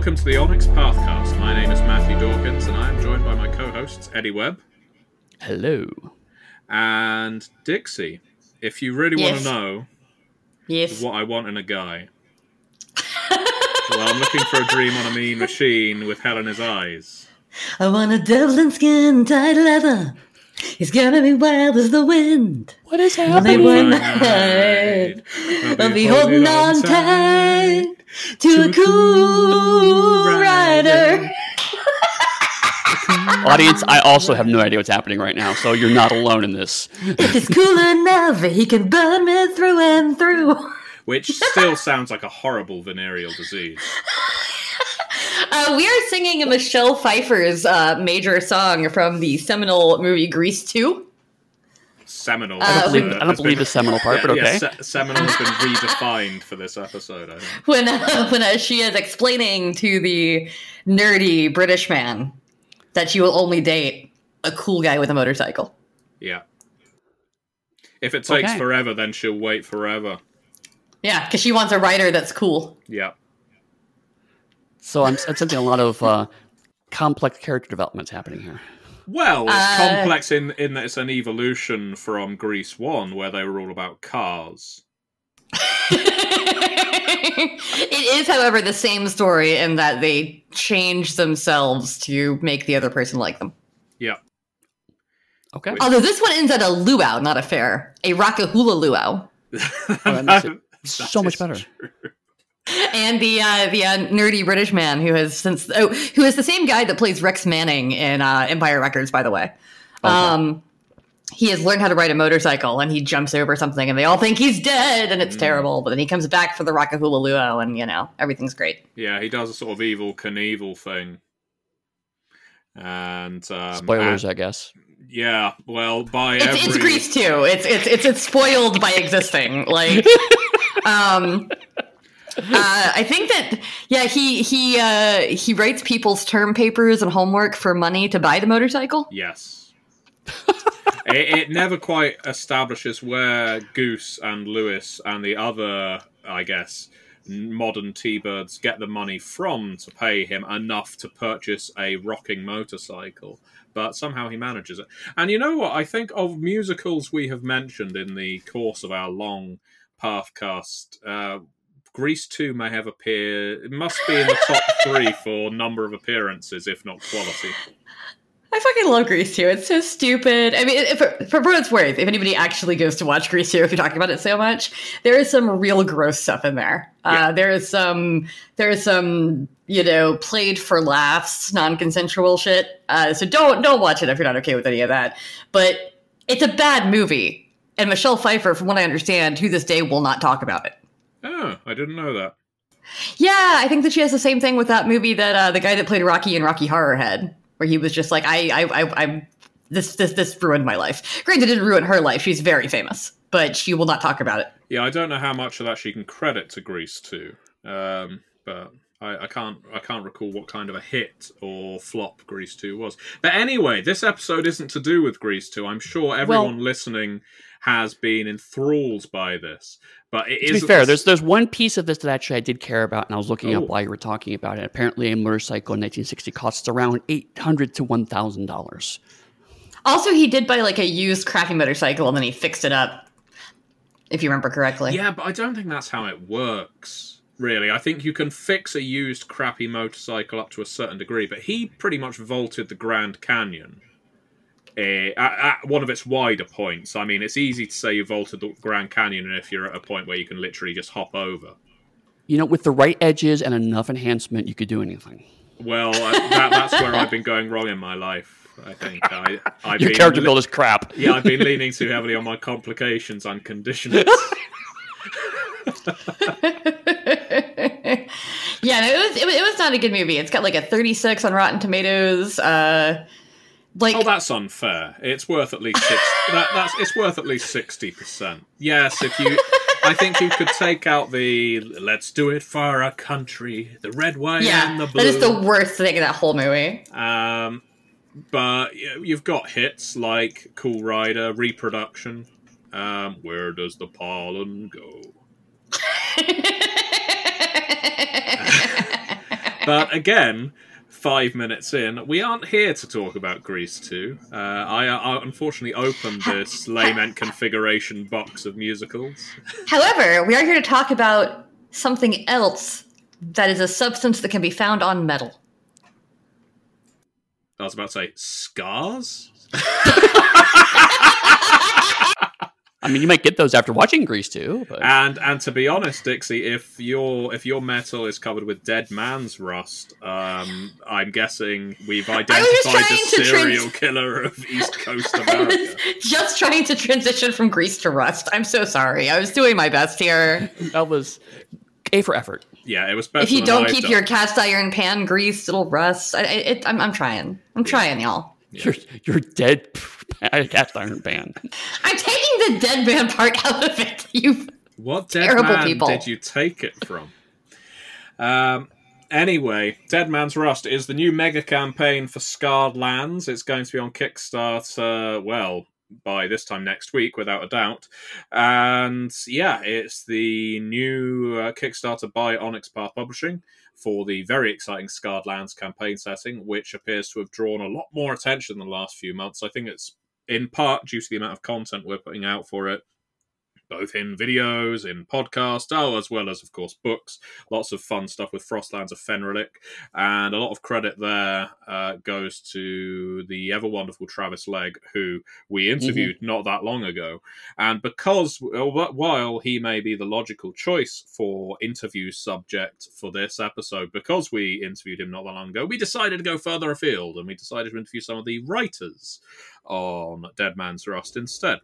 Welcome to the Onyx Pathcast. My name is Matthew Dawkins, and I am joined by my co-hosts Eddie Webb Hello. and Dixie. If you really want to know Yes. what I want in a guy, well, I'm looking for a dream on a mean machine with hell in his eyes. I want a Devlin skin tight leather. He's gonna be wild as the wind. What is happening? one Night, night. I'll be holding on tight to a cool rider. Audience, I also have no idea what's happening right now, so you're not alone in this. If he's cool enough, he can burn me through and through. Which still sounds like a horrible venereal disease. Uh, we are singing Michelle Pfeiffer's uh, major song from the seminal movie Grease 2. Seminal. I I Uh, don't we- believe, I don't believe the seminal part, but Yeah, okay. se- seminal has been redefined for this episode. I think. when uh, when uh, she is explaining to the nerdy British man that she will only date a cool guy with a motorcycle. Yeah. If it takes Okay. forever, then she'll wait forever. Yeah, because she wants a writer that's cool. Yeah. So I'm sensing a lot of uh, complex character developments happening here. Well, it's Uh, complex in in that it's an evolution from Grease One, where they were all about cars. it is, however, the same story in that they change themselves to make the other person like them. Yeah. Okay. Wait. Although this one ends at a luau, not a fair. A rockahula luau. that makes it so much better. true. And the uh, the uh, nerdy British man who has since oh who is the same guy that plays Rex Manning in uh, Empire Records, by the way. Um, he has learned how to ride a motorcycle, and he jumps over something, and they all think he's dead, and it's terrible. But then he comes back for the Rock of Luau, and you know everything's great. Yeah, he does a sort of Evel Knievel thing. And um, Spoilers, and- I guess. yeah, well, by It's, every it's Grease too. It's it's it's it's spoiled by existing. Like, um, uh, I think that yeah, he he uh, he writes people's term papers and homework for money to buy the motorcycle. Yes. it, it never quite establishes where Goose and Lewis and the other, I guess, modern T-Birds get the money from to pay him enough to purchase a rocking motorcycle. But somehow he manages it. And you know what? I think of musicals we have mentioned in the course of our long Pathcast, uh, Grease 2 may have appeared. It must be in the top three for number of appearances, if not quality. I fucking love Grease 2. It's so stupid. I mean, if, for what it's worth, if anybody actually goes to watch Grease 2, if you're talking about it so much, there is some real gross stuff in there. Yeah. Uh, there is some, there is some, you know, played for laughs, non-consensual shit. Uh, so don't don't watch it if you're not okay with any of that. But it's a bad movie, and Michelle Pfeiffer, from what I understand, to this day will not talk about it. I didn't know that. Yeah, I think that she has the same thing with that movie that uh, the guy that played Rocky in Rocky Horror had, where he was just like, I, I, I, I this, this, this ruined my life. Granted, it didn't ruin her life. She's very famous, but she will not talk about it. Yeah, I don't know how much of that she can credit to Grease too, um, but I, I can't I can't recall what kind of a hit or flop Grease two was. But anyway, this episode isn't to do with Grease two. I'm sure everyone listening has been enthralled by this, but it To be fair, there's there's one piece of this that actually I did care about, and I was looking Oh. up while you were talking about it. Apparently, a motorcycle in 1960 costs around eight hundred to one thousand dollars. Also, he did buy like a used crappy motorcycle and then he fixed it up, if you remember correctly. yeah, but I don't think that's how it works. Really, I think you can fix a used crappy motorcycle up to a certain degree, but he pretty much vaulted the Grand Canyon. Eh, at, at one of its wider points. I mean, it's easy to say you've vaulted the Grand Canyon and if you're at a point where you can literally just hop over. You know, with the right edges and enough enhancement, you could do anything. Well, uh, that, that's where I've been going wrong in my life. I think I, I've Your been character li- build is crap. Yeah, I've been leaning too heavily on my complications and conditionings. yeah, no, it was, it was it was not a good movie. It's got like a 36 on Rotten Tomatoes. Uh, like Oh, that's unfair. It's worth at least six. that, that's it's worth at least sixty percent. Yes, if you, I think you could take out the "Let's do it for our country," the red, white, yeah, and the blue. that is the worst thing in that whole movie. Um, but you've got hits like "Cool Rider," "Reproduction," um, "Where Does the Pollen Go." but again, five minutes in, we aren't here to talk about Grease 2. Uh, I, I unfortunately opened this lament configuration box of musicals. However, we are here to talk about something else that is a substance that can be found on metal. I was about to say scars. I mean, you might get those after watching Grease too. But And and to be honest, Dixie, if your if your metal is covered with dead man's rust, um, I'm guessing we've identified the serial trans- killer of East Coast I America. was just trying to transition from grease to rust. I'm so sorry. I was doing my best here. that was A for effort. Yeah, it was better. If you than don't I've keep done. your cast iron pan greased, it'll rust. I, I- it, I'm, I'm trying. I'm trying, y'all. You're you're dead cast iron pan. I'm taking the dead man part out of it. You. What dead Terrible man people. did you take it from? um, anyway, Dead Man's Rust is the new mega campaign for Scarred Lands. It's going to be on Kickstarter, well, by this time next week, without a doubt. And yeah, it's the new uh, Kickstarter by Onyx Path Publishing for the very exciting Scarred Lands campaign setting, which appears to have drawn a lot more attention in the last few months. I think it's in part due to the amount of content we're putting out for it both in videos, in podcasts, oh, as well as, of course, books. Lots of fun stuff with Frostlands of Fenrilik. And a lot of credit there uh, goes to the ever wonderful Travis Legg, who we interviewed not that long ago. And because, uh, while he may be the logical choice for interview subject for this episode, because we interviewed him not that long ago, we decided to go further afield and we decided to interview some of the writers on Dead Man's Rust instead.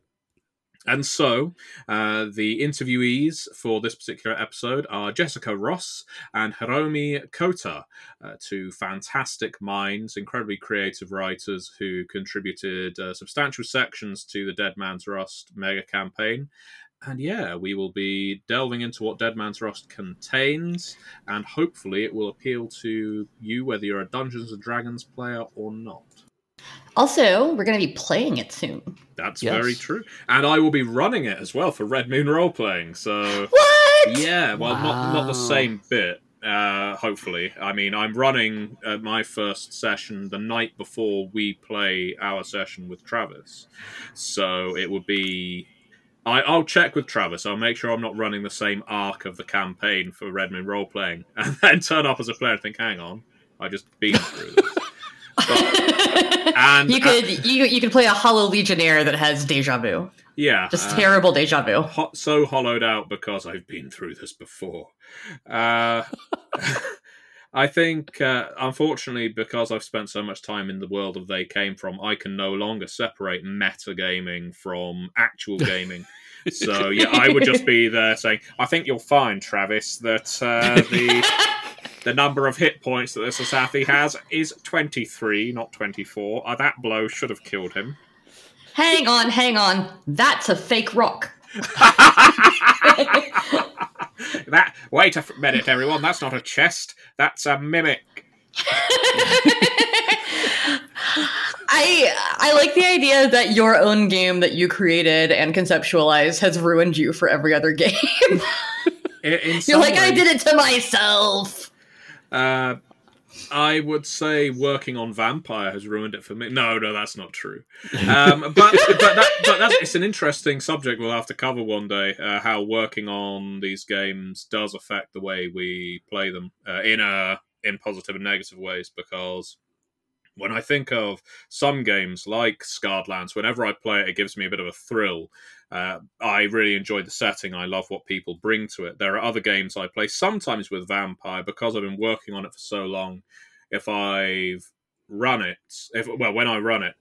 And so, uh, the interviewees for this particular episode are Jessica Ross and Hiromi Cota, uh, two fantastic minds, incredibly creative writers who contributed uh, substantial sections to the Dead Man's Rust mega campaign. And yeah, we will be delving into what Dead Man's Rust contains, and hopefully it will appeal to you whether you're a Dungeons and Dragons player or not. Also, we're going to be playing it soon. That's Yes. very true. And I will be running it as well for Red Moon Role Playing. So What? yeah, well, not not the same bit. Uh, hopefully, I mean, I'm running uh, my first session the night before we play our session with Travis, so it would be. I, I'll check with Travis. I'll make sure I'm not running the same arc of the campaign for Red Moon role playing, and then turn up as a player and think, "Hang on, I just been through this." And you could you you could play a hollow legionnaire that has deja vu, yeah, just uh, terrible deja vu. ho- so hollowed out because I've been through this before. Uh, I think, uh, unfortunately, because I've spent so much time in the world of They Came From, I can no longer separate metagaming from actual gaming. so, yeah, I would just be there saying, I think you'll find, Travis, that uh, the. The number of hit points that this Asathi has is 23, not 24. Uh, that blow should have killed him. Hang on, hang on. That's a fake rock. that wait a minute, everyone. That's not a chest. That's a mimic. I I like the idea that your own game that you created and conceptualized has ruined you for every other game. In, in You're like, I did it to myself. Uh, I would say working on Vampire has ruined it for me. No, no, that's not true. Um, but but, that, but that's, it's an interesting subject we'll have to cover one day. Uh, how working on these games does affect the way we play them uh, in a in positive and negative ways. Because when I think of some games like Scarred Lands, whenever I play it, it gives me a bit of a thrill. Uh, I really enjoy the setting. I love what people bring to it. There are other games I play sometimes with Vampire because I've been working on it for so long. If I've run it, if well, when I run it,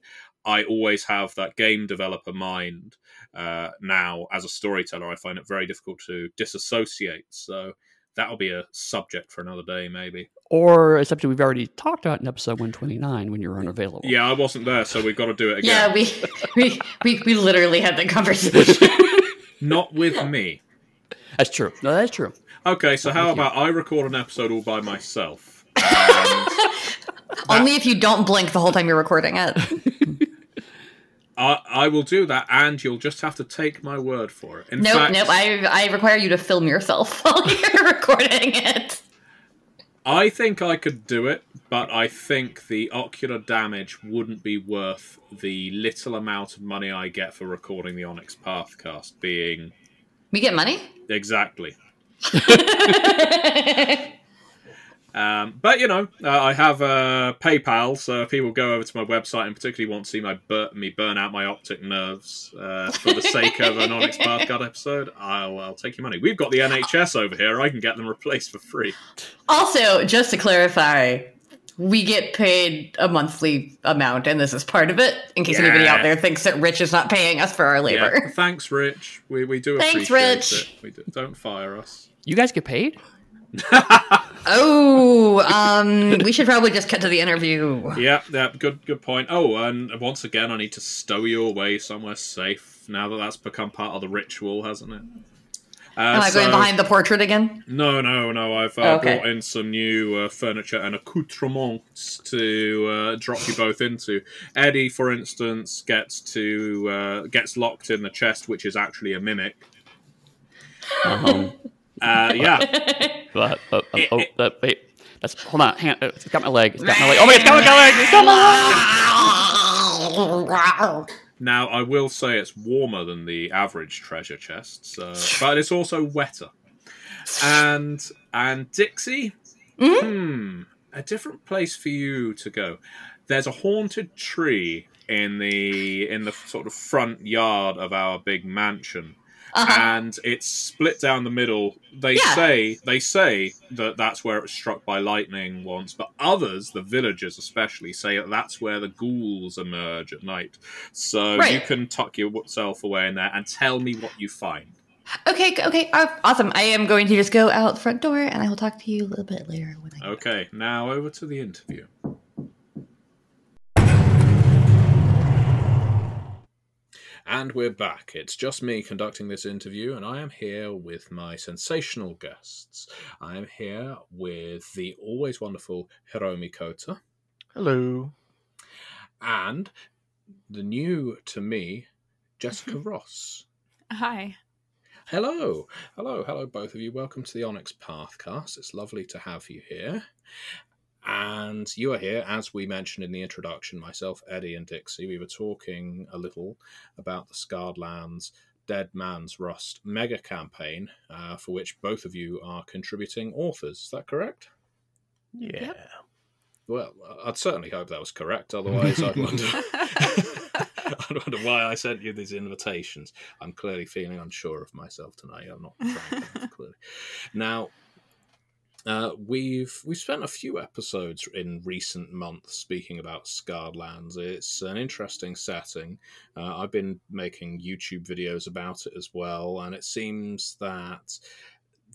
I always have that game developer mind. Uh, now, as a storyteller, I find it very difficult to disassociate. So that'll be a subject for another day, maybe. Or a subject we've already talked about in episode 129 when you're unavailable. Yeah, I wasn't there, so we've got to do it again. Yeah, we, we we we literally had that conversation. Not with me. That's true. No, that's true. Okay, so how With you. about I record an episode all by myself? And Only if you don't blink the whole time you're recording it. I, I will do that, and you'll just have to take my word for it. In Nope, fact, nope. I I require you to film yourself while you're recording it. I think I could do it, but I think the ocular damage wouldn't be worth the little amount of money I get for recording the Onyx Pathcast being We get money? exactly. Um, but you know, uh, I have uh, PayPal, so if people go over to my website and particularly want to see my bur- me burn out my optic nerves uh, for the sake of an Onyx Pathcast episode, I'll, I'll take your money. We've got the NHS over here; I can get them replaced for free. also, just to clarify, we get paid a monthly amount, and this is part of it. In case anybody out there thinks that Rich is not paying us for our labor. Yeah, thanks, Rich. We we do Thanks, appreciate Rich. it. We do. Don't fire us. You guys get paid? Oh, um, we should probably just cut to the interview. Yeah, yeah, good good point. Oh, and once again, I need to stow you away somewhere safe. Now that that's become part of the ritual, hasn't it? Uh, Am I going behind the portrait again? No, no, no. I've uh, Okay. brought in some new uh, furniture and accoutrements to uh, drop you both into. Eddie, for instance, gets to uh, gets locked in the chest, which is actually a mimic. Um, Uh, yeah, uh, oh, wait. That's hold on. Hang on. uh, It's got my leg. It's got my leg. Oh my! God, it's got my leg. It's got my leg. now I will say it's warmer than the average treasure chest, so, but it's also wetter. And and Dixie, hmm, a different place for you to go. There's a haunted tree in the in the sort of front yard of our big mansion. Uh-huh. and it's split down the middle. They Yeah. say they say that that's where it was struck by lightning once, but others, the villagers especially, say that that's where the ghouls emerge at night. So Right. you can tuck yourself away in there and tell me what you find. Okay, okay, uh, awesome. I am going to just go out the front door, and I will talk to you a little bit later when I. Okay, now over to the interview. And we're back. It's just me conducting this interview, and I am here with my sensational guests. I am here with the always wonderful Hiromi Cota Hello. and the new to me, Jessica Ross. Hi. Hello, hello, hello, both of you. Welcome to the Onyx Pathcast. It's lovely to have you here. And you are here, as we mentioned in the introduction, myself, Eddie, and Dixie. We were talking a little about the Scarred Lands Dead Man's Rust mega campaign, uh, for which both of you are contributing authors. Is that correct? Yeah. Well, I'd certainly hope that was correct. Otherwise, I'd wonder. I wonder why I sent you these invitations. I'm clearly feeling unsure of myself tonight. I'm not frank enough, clearly. Now, uh, we've we've spent a few episodes in recent months speaking about Scarred Lands. It's an interesting setting. Uh, I've been making YouTube videos about it as well, and it seems that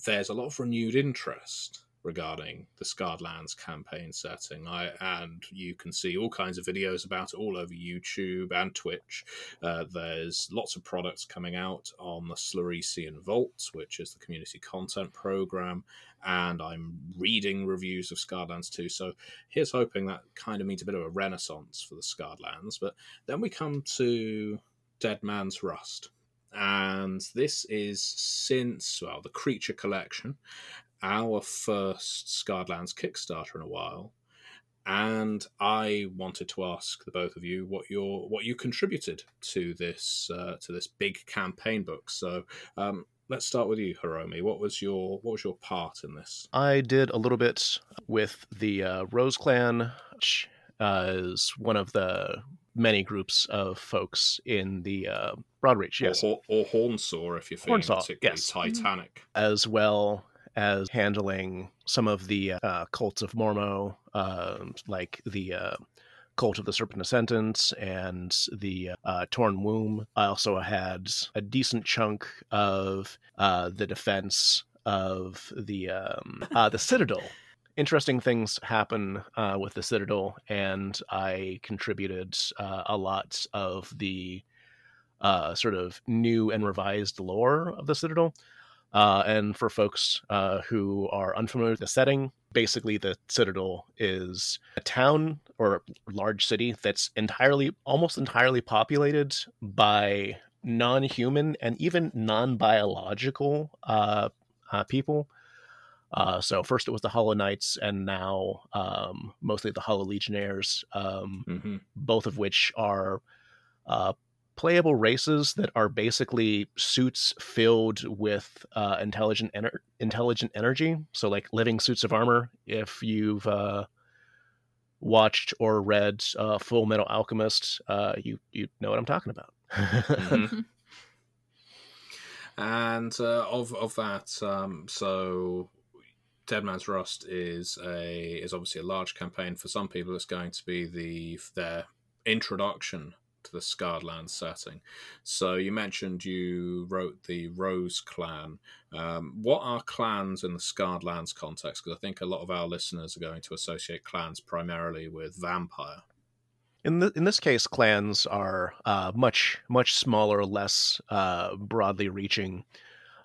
there's a lot of renewed interest regarding the Scarred Lands campaign setting. I and you can see all kinds of videos about it all over YouTube and Twitch. Uh, there's lots of products coming out on the Slarecian Vault, which is the community content program, and I'm reading reviews of Scarred Lands too. So here's hoping that kind of means a bit of a renaissance for the Scarred Lands. But then we come to Dead Man's Rust. And this is since, well, the Creature Collection, our first Scarredlands Kickstarter in a while, and I wanted to ask the both of you what your what you contributed to this uh, to this big campaign book. So um, let's start with you, Hiromi. What was your what was your part in this? I did a little bit with the uh, Rose Clan, which uh, is one of the many groups of folks in the uh, Broadreach, yes, Or, or Hornsaw, if you're feeling Hornsaw, particularly yes. Titanic. as well as handling some of the uh, cults of Mormo, uh, like the uh, Cult of the Serpent Ascendant and the uh, Torn Womb. I also had a decent chunk of uh, the defense of the um, uh, the Citadel. Interesting things happen with the Citadel, and I contributed a lot of the sort of new and revised lore of the Citadel. Uh, and for folks uh, who are unfamiliar with the setting, basically the Citadel is a town or a large city that's entirely, almost entirely populated by non-human and even non-biological uh, uh, people. Uh, so first it was the Hollow Knights, and now um, mostly the Hollow Legionnaires, um, hmm both of which are uh, playable races that are basically suits filled with uh, intelligent ener- intelligent energy. So like living suits of armor. If you've uh, watched or read uh, Fullmetal Alchemist, uh, you you know what I'm talking about. Mhm. and uh, of of that, um, so Dead Man's Rust is a is obviously a large campaign for some people. It's going to be the their introduction to the Scarred Land setting. So you mentioned you wrote the Rose Clan. Um, what are clans in the Scarred Lands context? Because I think a lot of our listeners are going to associate clans primarily with vampire. In the, in this case, clans are uh, much much smaller, less uh, broadly reaching.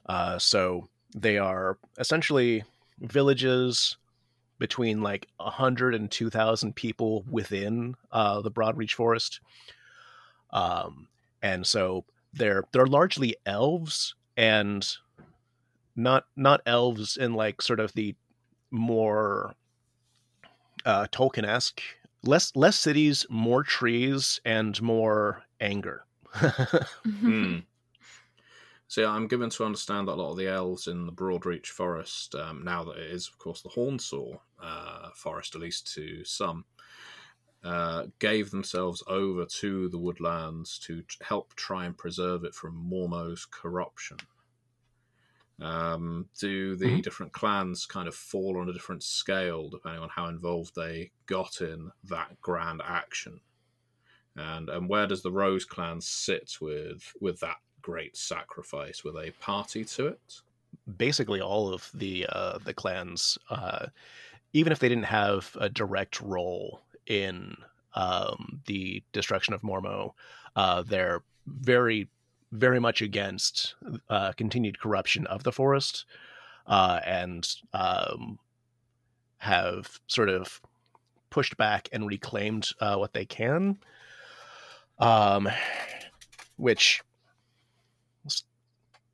Uh, so they are essentially villages between like a hundred and two thousand people within uh, the Broadreach Forest, um, and so they're they're largely elves and not not elves in like sort of the more uh, Tolkien esque less less cities, more trees, and more anger. Hmm. So yeah, I'm given to understand that a lot of the elves in the Broadreach Forest, um, now that it is, of course, the Hornsaw uh, Forest, at least to some, uh, gave themselves over to the woodlands to t- help try and preserve it from Mormo's corruption. Um, do the Mhm. different clans kind of fall on a different scale depending on how involved they got in that grand action? And and where does the Rose clan sit with with that great sacrifice? Were they party to it? Basically, all of the uh, the clans, uh, even if they didn't have a direct role in um, the destruction of Mormo, uh, they're very very much against uh, continued corruption of the forest, uh, and um, have sort of pushed back and reclaimed uh, what they can. Um, which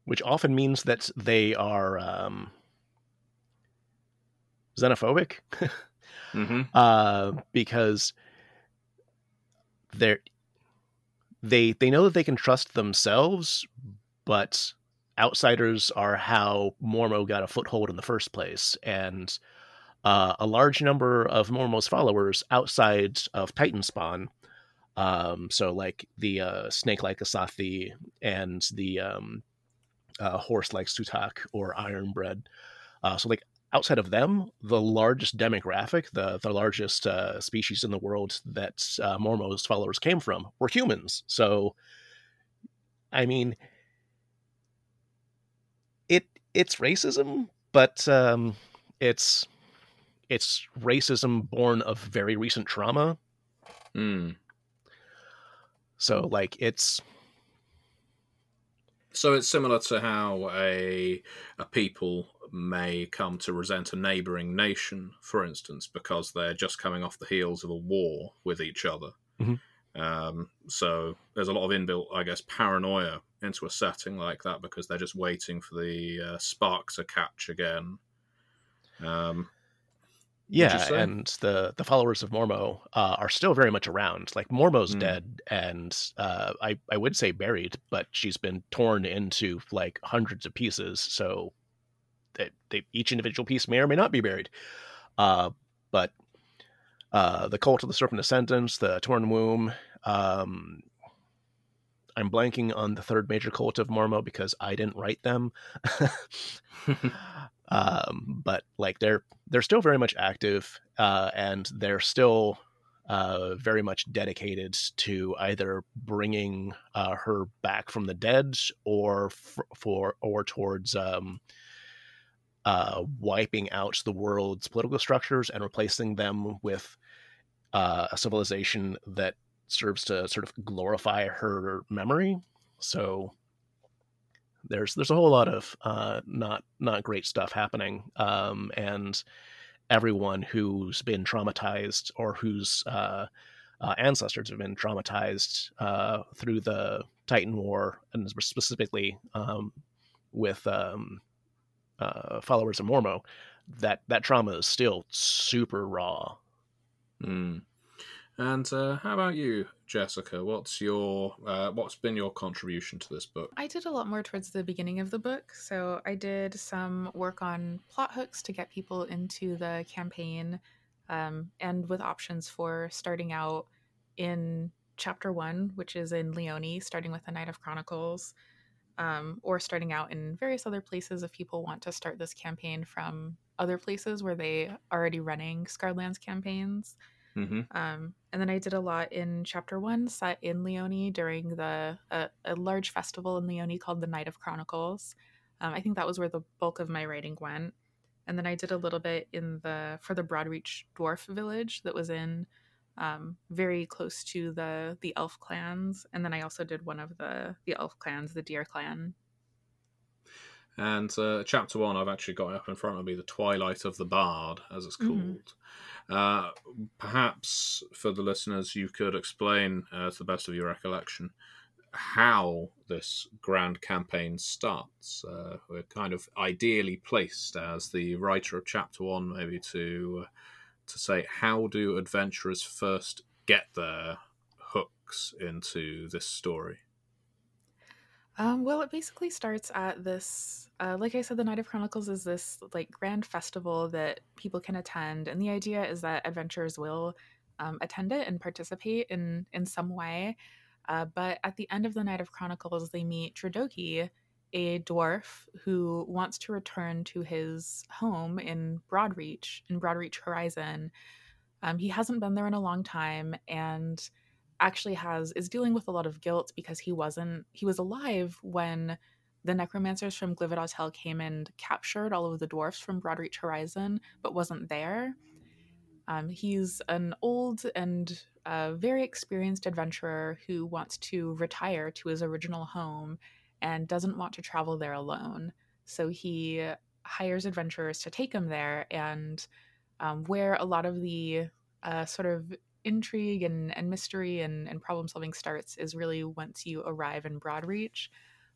which often means that they are um, xenophobic Mm-hmm. uh, because they're they they know that they can trust themselves, but outsiders are how Mormo got a foothold in the first place, and uh, a large number of Mormo's followers outside of Titan spawn. Um, so like the uh, snake-like Asathi and the um, uh, horse-like Sutak or Ironbred. Uh, so like outside of them, the largest demographic, the the largest uh, species in the world that uh, Mormo's followers came from were humans. So, I mean, it it's racism, but um, it's it's racism born of very recent trauma. Mm. So, like, it's So it's similar to how a a people may come to resent a neighboring nation, for instance, because they're just coming off the heels of a war with each other. Mhm. Um, so there's a lot of inbuilt, I guess, paranoia into a setting like that because they're just waiting for the uh, spark to catch again. Um, Yeah, and the the followers of Mormo uh, are still very much around. Like Mormo's Mm. dead, and uh, I I would say buried, but she's been torn into like hundreds of pieces. So that they, each individual piece may or may not be buried. Uh, but uh, the cult of the serpent ascendants, the torn womb. Um, I'm blanking on the third major cult of Mormo because I didn't write them. um, but like they're they're still very much active, uh, and they're still uh, very much dedicated to either bringing uh, her back from the dead or f- for or towards um, uh, wiping out the world's political structures and replacing them with uh, a civilization that serves to sort of glorify her memory. So there's there's a whole lot of uh, not not great stuff happening, um, and everyone who's been traumatized or whose uh, uh, ancestors have been traumatized uh, through the Titan War, and specifically um, with um, uh, followers of Mormo, that that trauma is still super raw. Mm. And uh, how about you, Jessica? What's your uh, what's been your contribution to this book? I did a lot more towards the beginning of the book. So I did some work on plot hooks to get people into the campaign, um, and with options for starting out in chapter one, which is in Leone, starting with the Night of Chronicles, um, or starting out in various other places if people want to start this campaign from other places where they are already running Scarred Lands campaigns. Mm-hmm. Um, and then I did a lot in chapter one, set in Leone during the a, a large festival in Leone called the Night of Chronicles. Um, I think that was where the bulk of my writing went. And then I did a little bit in the for the Broadreach dwarf village that was in um, very close to the the elf clans. And then I also did one of the the elf clans, the Deer clan. And uh, chapter one, I've actually got up in front of me, the Twilight of the Bard, as it's called. Mhm. Uh, perhaps for the listeners, you could explain, uh, to the best of your recollection, how this grand campaign starts. Uh, we're kind of ideally placed as the writer of chapter one, maybe to uh, to say how do adventurers first get their hooks into this story. Um, well, it basically starts at this. Uh, like I said, the Night of Chronicles is this like grand festival that people can attend, and the idea is that adventurers will um, attend it and participate in in some way. Uh, but at the end of the Night of Chronicles, they meet Tradoki, a dwarf who wants to return to his home in Broadreach, in Broadreach Horizon. Um, he hasn't been there in a long time, and actually has is dealing with a lot of guilt because he wasn't he was alive when the necromancers from Glivid-Autel came and captured all of the dwarfs from Broadreach Horizon, but wasn't there. Um, he's an old and uh, very experienced adventurer who wants to retire to his original home and doesn't want to travel there alone. So he hires adventurers to take him there, and um, where a lot of the uh, sort of intrigue and, and mystery and, and problem solving starts is really once you arrive in Broadreach.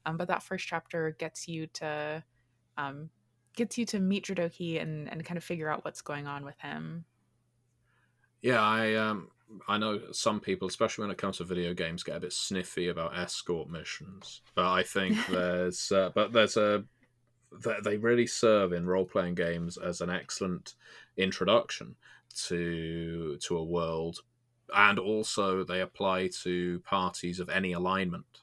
Um, but that first chapter gets you to um, gets you to meet Dradoki and, and kind of figure out what's going on with him. Yeah, I um I know some people, especially when it comes to video games, get a bit sniffy about escort missions. But I think there's uh, but there's a they they really serve in role playing games as an excellent introduction to to a world, and also they apply to parties of any alignment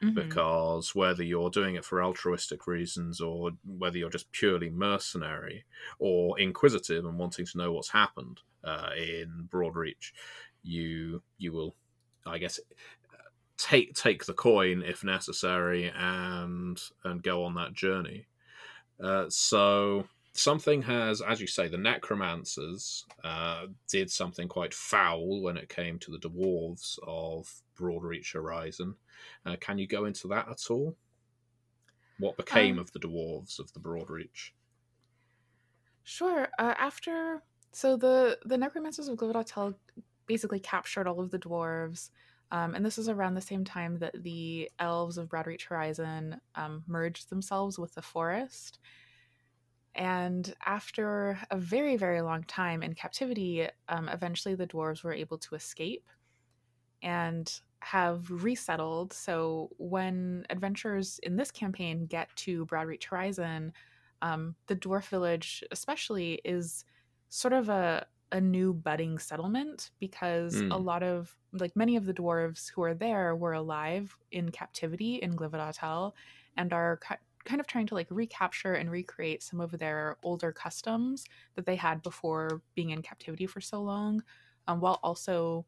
Mhm. because whether you're doing it for altruistic reasons or whether you're just purely mercenary or inquisitive and wanting to know what's happened uh, in Broadreach, you you will, I guess, take take the coin if necessary and and go on that journey. Uh, so something has, as you say, the necromancers uh, did something quite foul when it came to the dwarves of Broadreach Horizon. Uh, can you go into that at all? What became Um, of the dwarves of the Broadreach? Sure. Uh, after so the the necromancers of Glivid-Autel basically captured all of the dwarves, um, and this is around the same time that the elves of Broadreach Horizon um, merged themselves with the forest. And after a very very long time in captivity, um, eventually the dwarves were able to escape and have resettled. So when adventurers in this campaign get to Broadreach Horizon, um, the dwarf village especially is sort of a a new budding settlement because Mm. a lot of like many of the dwarves who are there were alive in captivity in Glivid-Autel and are kind of trying to like recapture and recreate some of their older customs that they had before being in captivity for so long um, while also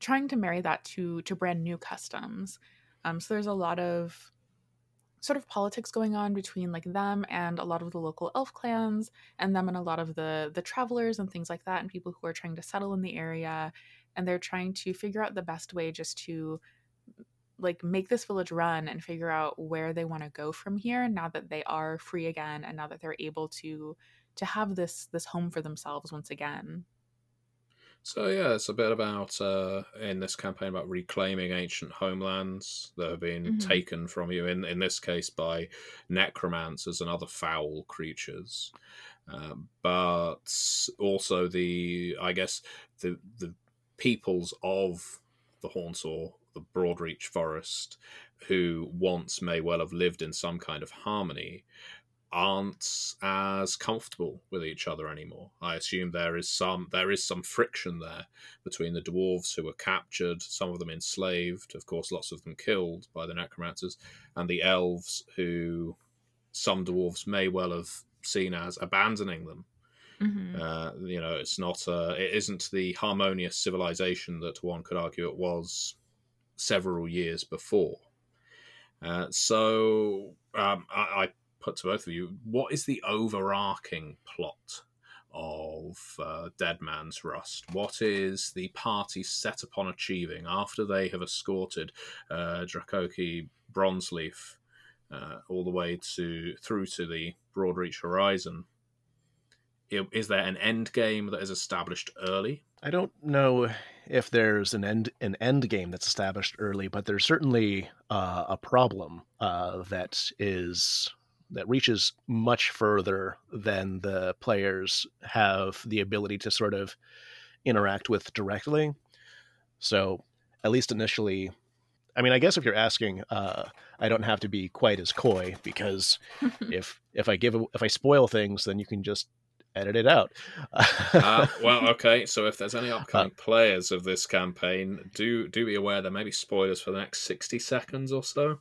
trying to marry that to to brand new customs. Um, so there's a lot of sort of politics going on between like them and a lot of the local elf clans and them and a lot of the the travelers and things like that and people who are trying to settle in the area. And they're trying to figure out the best way just to like make this village run and figure out where they want to go from here now that they are free again and now that they're able to to have this this home for themselves once again So yeah, it's a bit about uh, in this campaign about reclaiming ancient homelands that have been Mhm. taken from you. In in this case, by necromancers and other foul creatures. uh, but also the I guess the the peoples of the Hornsaw, the Broadreach Forest, who once may well have lived in some kind of harmony, aren't as comfortable with each other anymore. I assume there is some there is some friction there between the dwarves who were captured, some of them enslaved, of course, lots of them killed by the necromancers, and the elves who some dwarves may well have seen as abandoning them. Mhm. Uh, you know, it's not uh, it isn't the harmonious civilization that one could argue it was several years before. Uh, so um, I, I put to both of you, what is the overarching plot of uh, Dead Man's Rust? What is the party set upon achieving after they have escorted uh, Bronzeleaf uh, all the way to through to the Broadreach horizon? Is there an end game that is established early? I don't know if there's an end an end game that's established early, but there's certainly uh, a problem uh, that is that reaches much further than the players have the ability to sort of interact with directly. So, at least initially, I mean, I guess if you're asking, uh, I don't have to be quite as coy because if if I give if I spoil things, then you can just edit it out. uh, well, okay. So if there's any upcoming players of this campaign, do do be aware there may be spoilers for the next sixty seconds or so.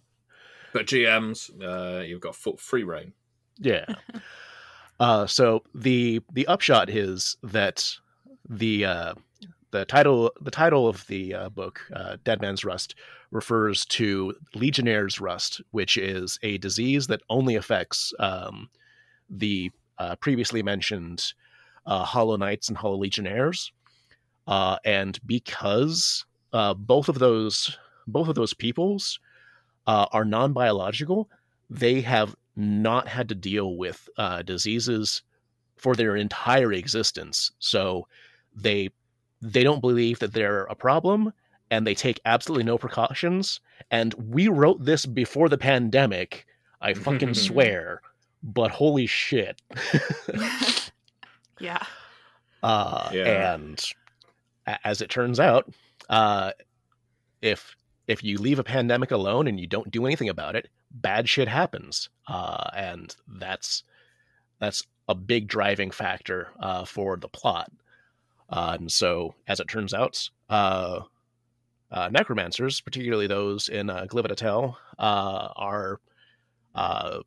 But GMs, uh, you've got full free reign. Yeah. Uh, so the the upshot is that the uh, the title the title of the uh, book, uh, Dead Man's Rust, refers to Legionnaire's Rust, which is a disease that only affects um, the uh, previously mentioned uh, Hollow Knights and Hollow Legionnaires, uh, and because uh, both of those both of those peoples uh, are non biological, they have not had to deal with uh, diseases for their entire existence. So they they don't believe that they're a problem, and they take absolutely no precautions. And we wrote this before the pandemic. I fucking swear. But holy shit. yeah. Uh, Yeah. And as it turns out, uh, if if you leave a pandemic alone and you don't do anything about it, bad shit happens, uh, and that's that's a big driving factor uh, for the plot. Uh, and so, as it turns out, uh, uh, necromancers, particularly those in uh, Glivid-Autel, uh, are uh,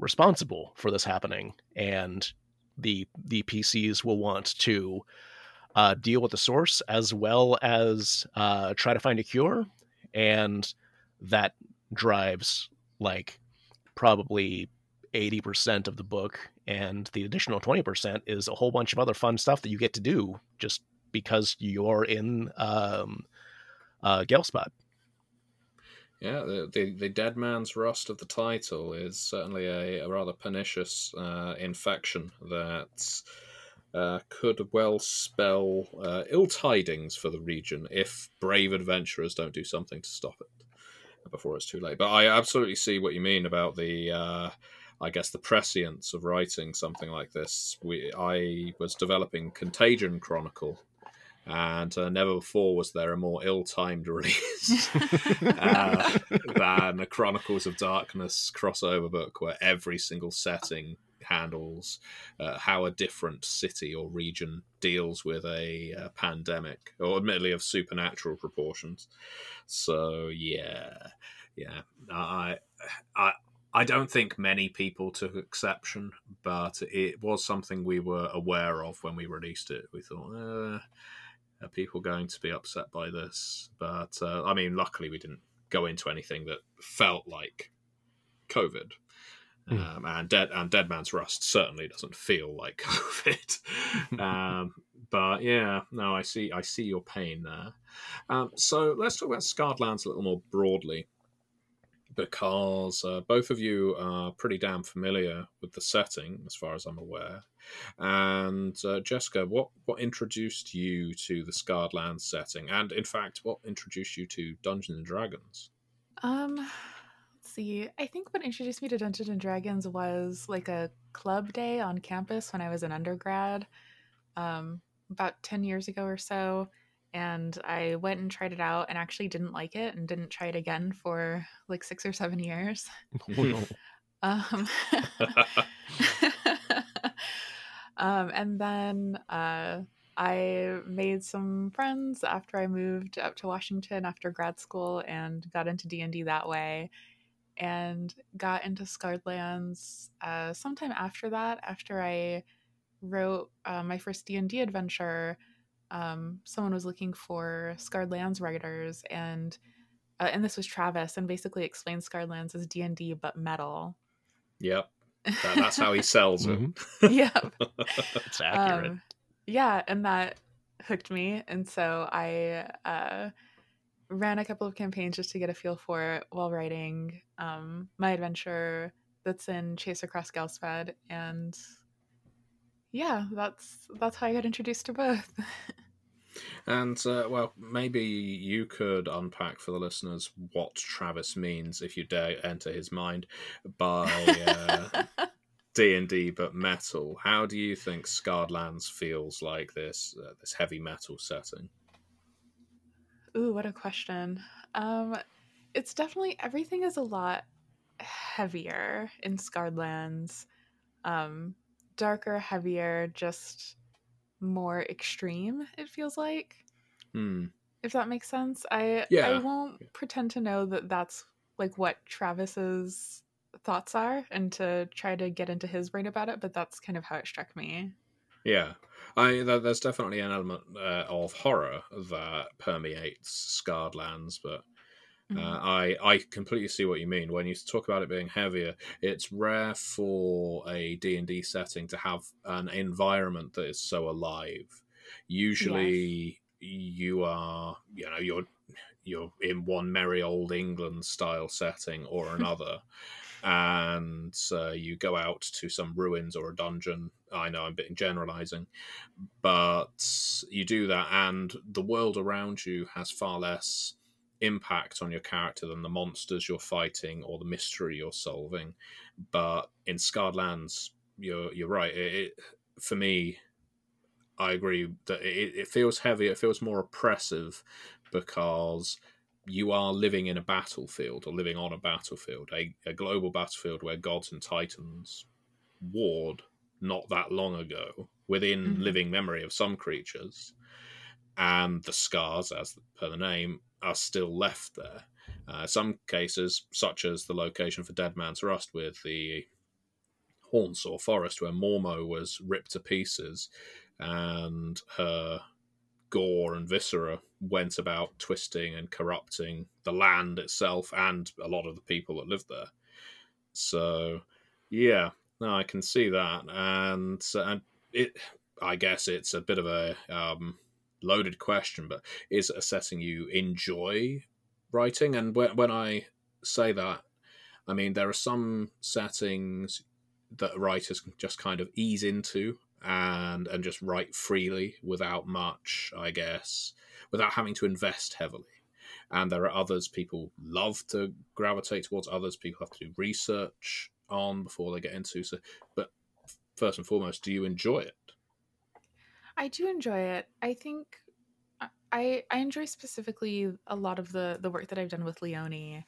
responsible for this happening, and the the PCs will want to uh, deal with the source as well as uh, try to find a cure, and that drives like probably eighty percent of the book, and the additional twenty percent is a whole bunch of other fun stuff that you get to do just because you're in um, uh, Gelspot. Yeah, the, the the dead man's rust of the title is certainly a, a rather pernicious uh, infection that uh, could well spell uh, ill tidings for the region if brave adventurers don't do something to stop it before it's too late. But I absolutely see what you mean about the. Uh, I guess the prescience of writing something like this. We, I was developing Contagion Chronicle, and uh, never before was there a more ill-timed release uh, than a Chronicles of Darkness crossover book, where every single setting handles uh, how a different city or region deals with a uh, pandemic, or admittedly of supernatural proportions. So yeah, yeah, I, I, I don't think many people took exception, but it was something we were aware of when we released it. We thought, uh, are people going to be upset by this? But uh, I mean, luckily we didn't go into anything that felt like COVID. Mm. Um, and dead and Dead Man's Rust certainly doesn't feel like COVID. um, but yeah, no, I see, I see your pain there. Um, so let's talk about Scarred Lands a little more broadly, because uh, both of you are pretty damn familiar with the setting, as far as I'm aware. And uh, Jessica, what what introduced you to the Scarred Lands setting, and in fact, what introduced you to Dungeons and Dragons? Um, let's see. I think what introduced me to Dungeons and Dragons was like a club day on campus when I was an undergrad, um, about 10 years ago or so. And I went and tried it out and actually didn't like it and didn't try it again for like six or seven years. Um, um, and then uh, I made some friends after I moved up to Washington after grad school and got into D and D that way, and got into Scarred Lands uh, sometime after that. After I wrote uh, my first D and D adventure, um, someone was looking for Scarred Lands writers, and uh, and this was Travis, and basically explained Scarred Lands as D and D but metal. Yep. That, that's how he sells it. yep. it's accurate. Um, yeah, and that hooked me, and so I uh, ran a couple of campaigns just to get a feel for it while writing um, my adventure that's in Chase Across Ghelspad, and yeah, that's that's how I got introduced to both. And uh, well, maybe you could unpack for the listeners what Travis means, if you dare enter his mind, by uh, D and D but metal. How do you think Scarred Lands feels like this uh, this heavy metal setting? Ooh, what a question. Um, it's definitely everything is a lot heavier in Scarred Lands. Um, darker, heavier, just more extreme, it feels like. Hmm. If that makes sense. I Yeah. I won't pretend to know that that's like what Travis's thoughts are and to try to get into his brain about it, but that's kind of how it struck me. Yeah, I th- there's definitely an element uh, of horror that permeates Scarred Lands, but Mhm. Uh, I I completely see what you mean when you talk about it being heavier. It's rare for a D and D setting to have an environment that is so alive. Usually, you are you know you're you're in one merry old England style setting or another. And uh, you go out to some ruins or a dungeon. I know I'm a bit generalizing, but you do that, and the world around you has far less impact on your character than the monsters you're fighting or the mystery you're solving. But in Scarred Lands, you're you're right. It, it, for me, I agree that it, it feels heavy. It feels more oppressive because you are living in a battlefield or living on a battlefield, a, a global battlefield where gods and titans warred not that long ago within Mhm. living memory of some creatures. And the scars, as per the name, are still left there. Uh, some cases, such as the location for Dead Man's Rust with the Hornsaw Forest where Mormo was ripped to pieces and her gore and viscera went about twisting and corrupting the land itself and a lot of the people that lived there. So, yeah, no, I can see that, and and it. I guess it's a bit of a um, loaded question, but is it a setting you enjoy writing? And when when I say that, I mean there are some settings that writers can just kind of ease into and and just write freely without much, I guess, without having to invest heavily. And there are others people love to gravitate towards. Others people have to do research on before they get into. So, but first and foremost, do you enjoy it? I do enjoy it. I think I I enjoy specifically a lot of the the work that I've done with Leone,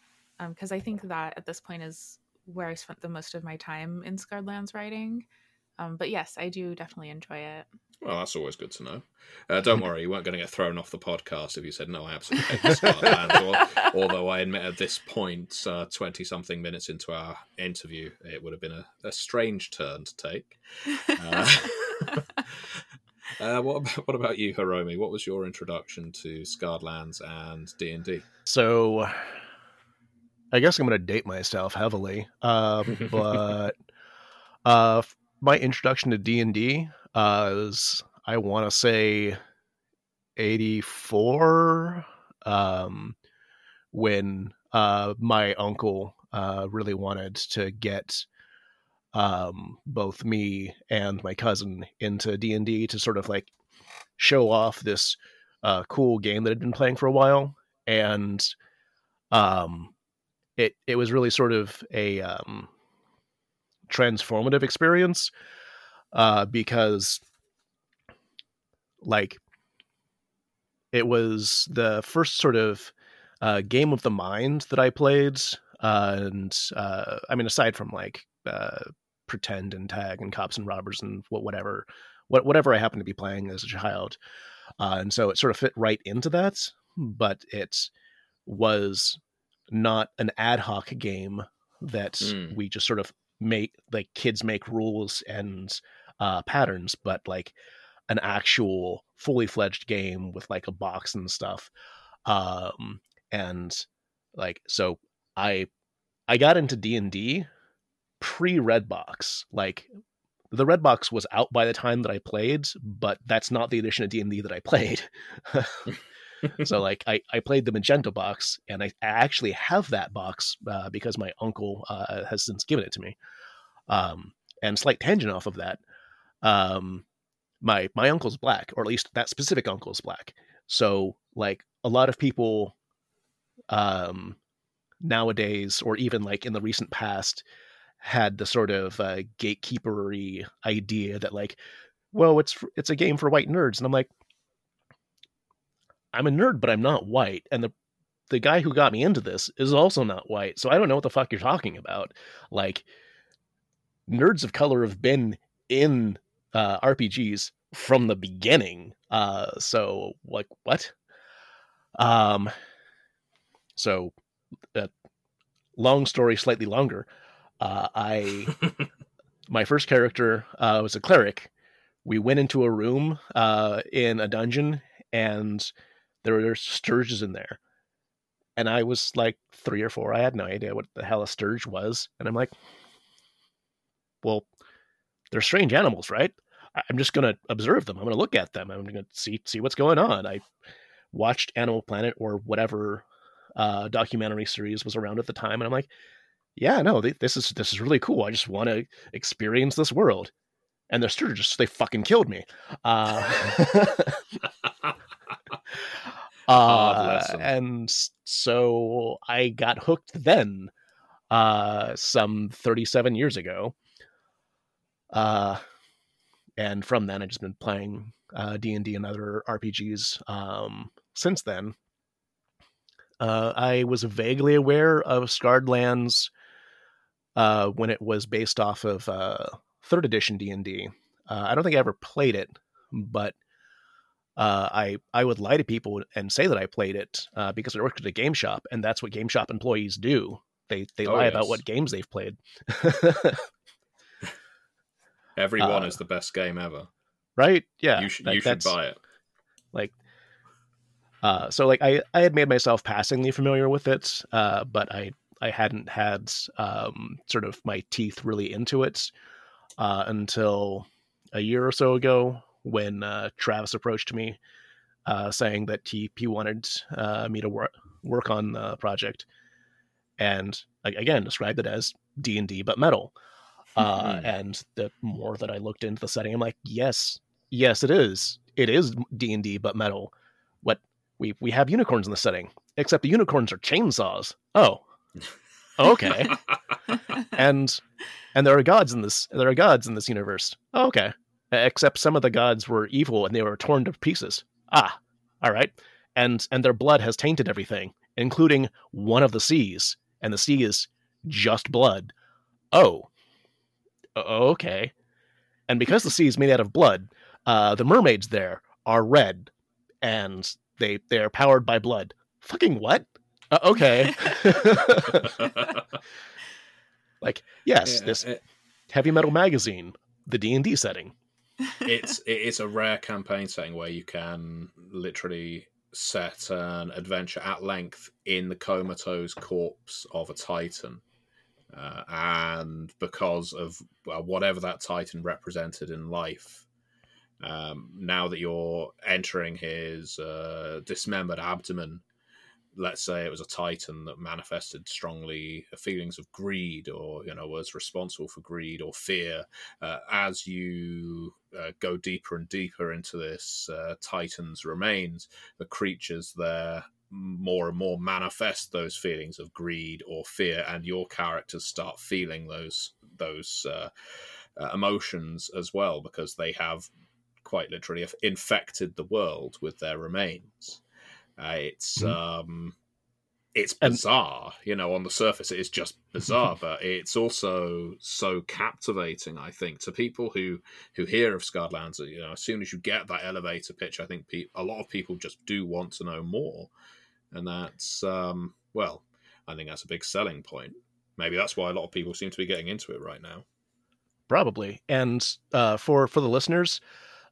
because I think that at this point is where I spent the most of my time in Scarred Lands writing. Um, but yes, I do definitely enjoy it. Well, that's always good to know. Uh, don't worry, you weren't going to get thrown off the podcast if you said no. I absolutely hate Scarred Lands. Al- Although I admit at this point, twenty something minutes into our interview, it would have been a, a strange turn to take. Uh, uh, what about, what about you, Hiromi? What was your introduction to Scarred Lands and D and D? So, I guess I'm going to date myself heavily, uh, but uh, my introduction to D and D is, I want to say, '84, um, when uh, my uncle uh, really wanted to get um, both me and my cousin into D and D to sort of like show off this uh, cool game that I had been playing for a while, and um, it it was really sort of a um, transformative experience uh, because like it was the first sort of uh, game of the mind that I played, uh, and uh, I mean, aside from like uh, pretend and tag and cops and robbers and whatever, what whatever I happened to be playing as a child, uh, and so it sort of fit right into that. But it was not an ad hoc game that Mm. we just sort of make like kids make rules and uh, patterns, but like an actual fully fledged game with like a box and stuff. Um, and like so, I I got into D and D pre Redbox. Like the Redbox was out by the time that I played, but that's not the edition of D and D that I played. so like I, I played the magenta box and I, I actually have that box uh, because my uncle uh, has since given it to me um, and slight tangent off of that um, my my uncle's black or at least that specific uncle's black so like a lot of people um, nowadays or even like in the recent past had the sort of uh, gatekeepery idea that like well it's it's a game for white nerds and i'm like I'm a nerd, but I'm not white. And the the guy who got me into this is also not white. So I don't know what the fuck you're talking about. Like nerds of color have been in uh, RPGs from the beginning. Uh, so like what? Um, so uh, long story, slightly longer. Uh, I my first character uh, was a cleric. We went into a room uh, in a dungeon, and there were stirges in there. And I was like three or four. I had no idea what the hell a stirge was. And I'm like, well, they're strange animals, right? I'm just going to observe them. I'm going to look at them. I'm going to see see what's going on. I watched Animal Planet or whatever uh, documentary series was around at the time, and I'm like, yeah, no, th- this is this is really cool. I just want to experience this world. And the stirges, they fucking killed me. Uh, uh, lesson. and so I got hooked then, uh, some 37 years ago. Uh, and from then, I've just been playing uh, D&D and other RPGs um, since then. Uh, I was vaguely aware of Scarred Lands uh, when it was based off of uh, third edition D&D. Uh, I don't think I ever played it, but uh, I I would lie to people and say that I played it uh, because I worked at a game shop, and that's what game shop employees do. They they Oh, lie about what games they've played. Every one Uh, is the best game ever. right? Yeah, you should that- you should buy it. like uh so like i i had made myself passingly familiar with it uh but i i hadn't had um sort of my teeth really into it uh until a year or so ago when uh travis approached me uh saying that he he wanted uh me to work work on the project and again described it as d&d but metal uh Hmm. and the more that i looked into the setting i'm like yes yes it is. It is d&d but metal. What we we have unicorns in the setting except the unicorns are chainsaws. Oh okay. And and there are gods in this there are gods in this universe. Oh, okay. Except some of the gods were evil and they were torn to pieces. Ah all right. And and their blood has tainted everything including one of the seas. And the sea is just blood. Oh. Okay. And because the sea is made out of blood uh the mermaids there are red. And they they are powered by blood. Fucking what uh, okay. Like yes Yeah, this it- heavy metal magazine the d&d setting. It's it's a rare campaign setting where you can literally set an adventure at length in the comatose corpse of a titan. Uh, and because of well, whatever that titan represented in life um, now that you're entering his uh, dismembered abdomen let's say it was a titan that manifested strongly feelings of greed or you know was responsible for greed or fear uh, as you uh, go deeper and deeper into this uh, titan's remains the creatures there more and more manifest those feelings of greed or fear, and your characters start feeling those those uh, uh, emotions as well because they have quite literally infected the world with their remains. Uh, it's mm-hmm. um, it's bizarre, and, you know. On the surface, it is just bizarre, but it's also so captivating. I think to people who who hear of Scarred Lands, you know, as soon as you get that elevator pitch, I think pe- a lot of people just do want to know more, and that's um, well, I think that's a big selling point. Maybe that's why a lot of people seem to be getting into it right now. Probably, and uh, for for the listeners,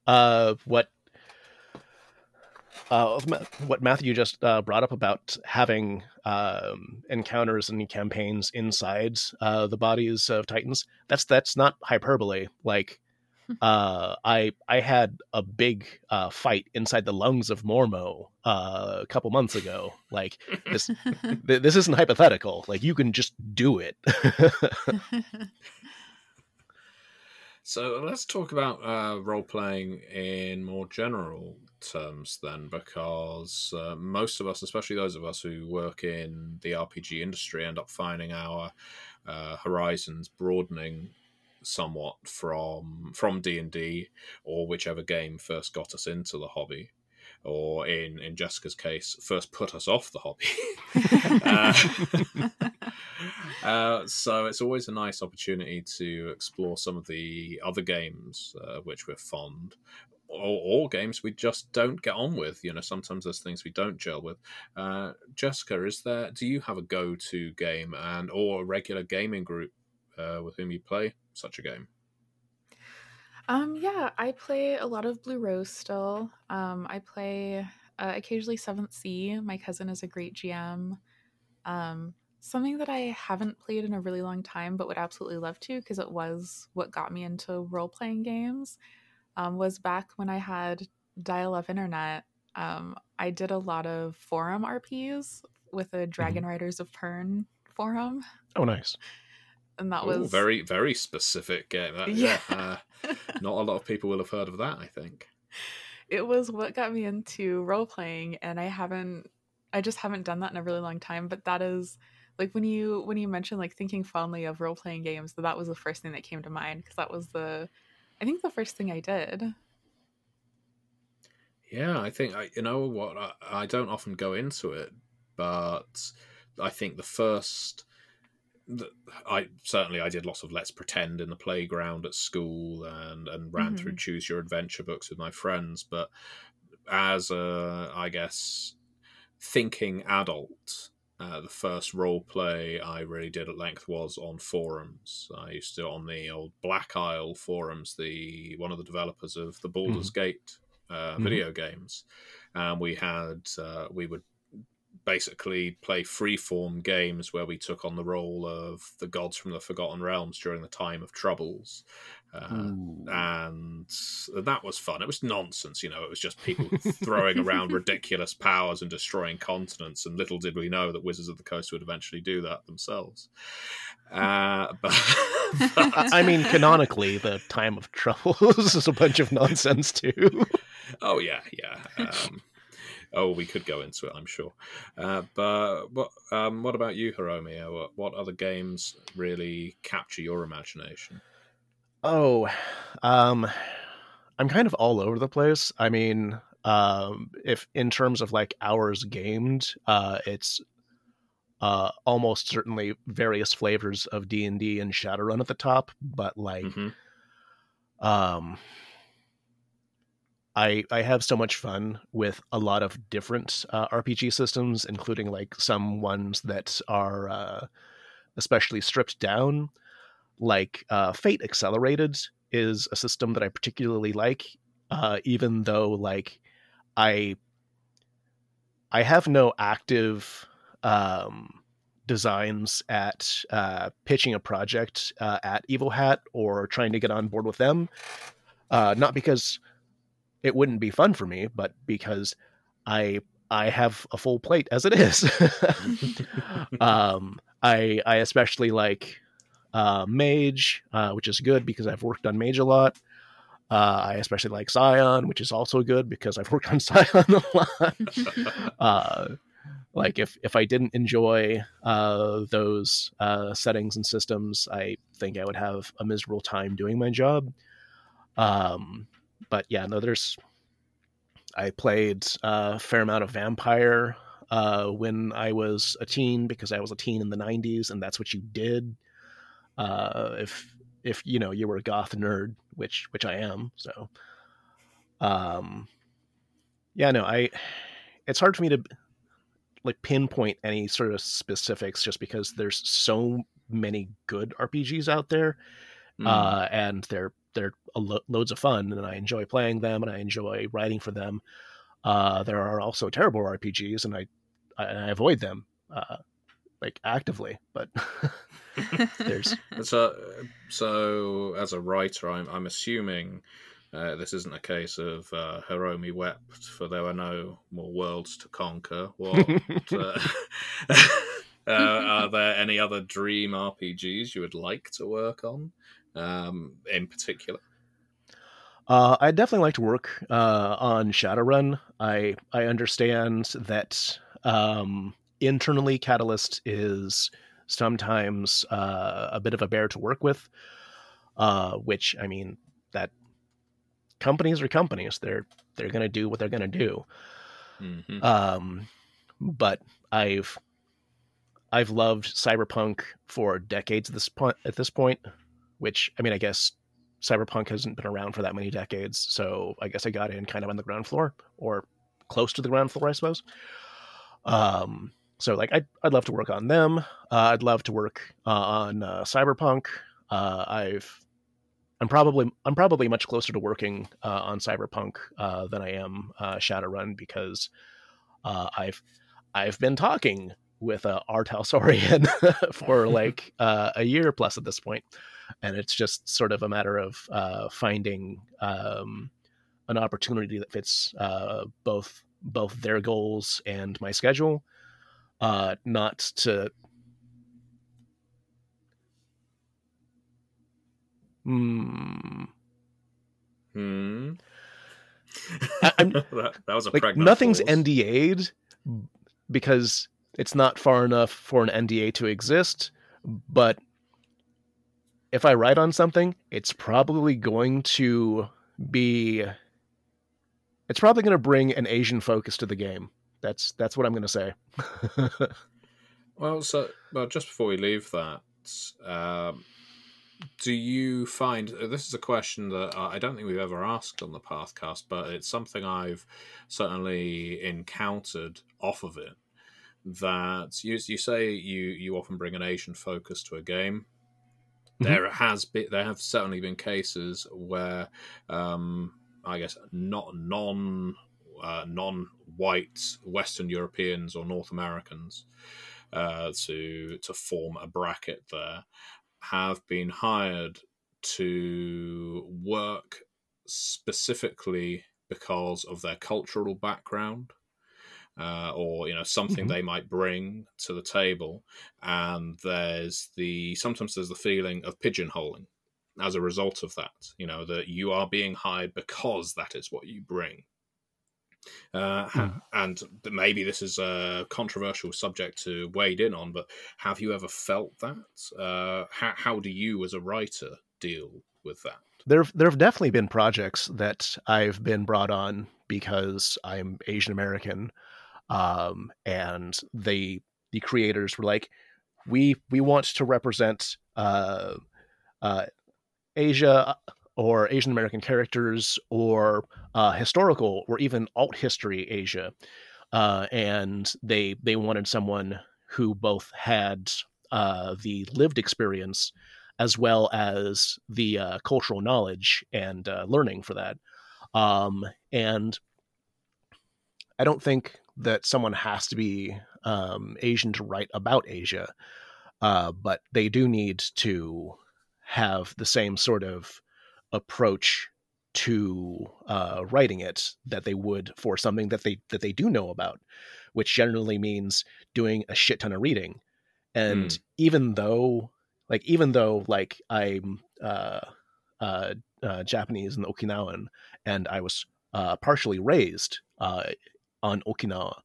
uh, what uh, what Matthew just uh, brought up about having um, encounters and campaigns inside uh, the bodies of Titans. That's that's not hyperbole. Like, uh, I I had a big uh, fight inside the lungs of Mormo uh, a couple months ago. Like this th- this isn't hypothetical. Like you can just do it. So let's talk about uh, role playing in more general terms then, because uh, most of us, especially those of us who work in the RPG industry, end up finding our uh, horizons broadening somewhat from from D and D or whichever game first got us into the hobby or in in Jessica's case, first put us off the hobby. uh, uh, so it's always a nice opportunity to explore some of the other games uh, which we're fond. Or, or, games we just don't get on with. You know, sometimes there's things we don't gel with. Uh, Jessica, is there? Do you have a go-to game and or a regular gaming group uh, with whom you play such a game? Um, yeah, I play a lot of Blue Rose still. Um, I play uh, occasionally Seventh Sea. My cousin is a great GM. Um, something that I haven't played in a really long time, but would absolutely love to because it was what got me into role playing games. Um, was back when I had dial up internet. Um, I did a lot of forum RPs with a Dragon mm-hmm. Riders of Pern forum. Oh, nice and that Ooh, was very very specific game. That, yeah, yeah uh, not a lot of people will have heard of that. I think it was what got me into role playing, and I haven't, I just haven't done that in a really long time. But that is like when you when you mentioned like thinking fondly of role playing games, that that was the first thing that came to mind because that was the, I think the first thing I did. Yeah, I think I, you know what I, I don't often go into it, but I think the first I certainly I did lots of let's pretend in the playground at school and and ran mm-hmm. through choose your adventure books with my friends but as a I guess thinking adult uh, the first role play I really did at length was on forums. I used to on the old Black Isle forums, the one of the developers of the Baldur's mm-hmm. Gate uh, mm-hmm. video games, and we had uh, we would basically play freeform games where we took on the role of the gods from the Forgotten Realms during the time of troubles. Uh, and that was fun. It was nonsense, you know. It was just people throwing around ridiculous powers and destroying continents. And little did we know that Wizards of the Coast would eventually do that themselves. Uh, but, but, I mean, canonically, the time of troubles is a bunch of nonsense too. oh yeah, yeah. Um, oh, we could go into it, I'm sure. Uh, but what um, what about you, Hiromi? Uh, what, what other games really capture your imagination? Oh, um, I'm kind of all over the place. I mean, um, if in terms of like hours gamed, uh, it's uh, almost certainly various flavors of D and D and Shadowrun at the top, but like, mm-hmm. um, I I have so much fun with a lot of different uh, RPG systems, including like some ones that are uh, especially stripped down. Like uh, Fate Accelerated is a system that I particularly like, uh, even though like I I have no active um, designs at uh, pitching a project uh, at Evil Hat or trying to get on board with them. not because it wouldn't be fun for me, but because I I have a full plate as it is. um, I I especially like uh, Mage, uh, which is good because I've worked on Mage a lot. Uh, I especially like Scion, which is also good because I've worked on Scion a lot. uh, like if if I didn't enjoy uh, those uh, settings and systems, I think I would have a miserable time doing my job. Um, but yeah, no, there's. I played a fair amount of Vampire uh, when I was a teen because I was a teen in the '90s, and that's what you did. Uh, if if you know you were a goth nerd, which which I am, so um, yeah, no, I. It's hard for me to like pinpoint any sort of specifics just because there's so many good RPGs out there, mm. uh, and they're they're lo- loads of fun, and I enjoy playing them, and I enjoy writing for them. Uh, there are also terrible RPGs, and I I, I avoid them uh, like actively, but there's so so as a writer, I'm I'm assuming uh, this isn't a case of uh, Hiromi wept, for there were no more worlds to conquer. What uh, uh, are there any other dream RPGs you would like to work on, um, in particular? Uh, I'd definitely like to work uh, on Shadowrun. I I understand that um, internally, Catalyst is sometimes a bit of a bear to work with. which I mean that companies are companies. They're they're going to do what they're going to do. Mm-hmm. Um, but I've I've loved cyberpunk for decades at this point. At this point, which I mean, I guess cyberpunk hasn't been around for that many decades, so I guess I got in kind of on the ground floor or close to the ground floor, I suppose. Um, so like I'd I'd love to work on them. Uh, I'd love to work uh, on uh, cyberpunk. Uh, I've I'm probably I'm probably much closer to working uh, on Cyberpunk uh, than I am Shadowrun because uh, I've I've been talking with uh, R. Talsorian for like uh, a year plus at this point, and it's just sort of a matter of uh, finding um, an opportunity that fits both both their goals and my schedule. not to Hmm. Hmm. I, that, that, was a like nothing's. NDA'd because it's not far enough for an NDA to exist. But if I write on something, it's probably going to be. It's probably going to bring an Asian focus to the game. That's that's what I'm going to say. well, so well, just before we leave that, um, do you find uh, this is a question that I don't think we've ever asked on the Pathcast, but it's something I've certainly encountered off of it. That you, you say you you often bring an Asian focus to a game. Mm-hmm. There has been there have certainly been cases where um, I guess not non uh, non white Western Europeans or North Americans uh, to to form a bracket there have been hired to work specifically because of their cultural background uh, or you know something mm-hmm. they might bring to the table and there's the sometimes there's the feeling of pigeonholing as a result of that you know that you are being hired because that is what you bring uh, mm. And maybe this is a controversial subject to wade in on, but have you ever felt that? Uh, how, how do you, as a writer, deal with that? There, there have definitely been projects that I've been brought on because I'm Asian American, um, and they, the creators were like, "We, we want to represent uh, uh, Asia or Asian American characters or uh, historical or even alt history Asia. Uh, and they they wanted someone who both had uh, the lived experience as well as the uh, cultural knowledge and uh, learning for that. Um, and I don't think that someone has to be um, Asian to write about Asia, uh, but they do need to have the same sort of approach to uh, writing it that they would for something that they that they do know about, which generally means doing a shit ton of reading. And mm. even though, like, even though like I'm uh, uh, uh Japanese and Okinawan, and I was uh, partially raised uh, on Okinawa,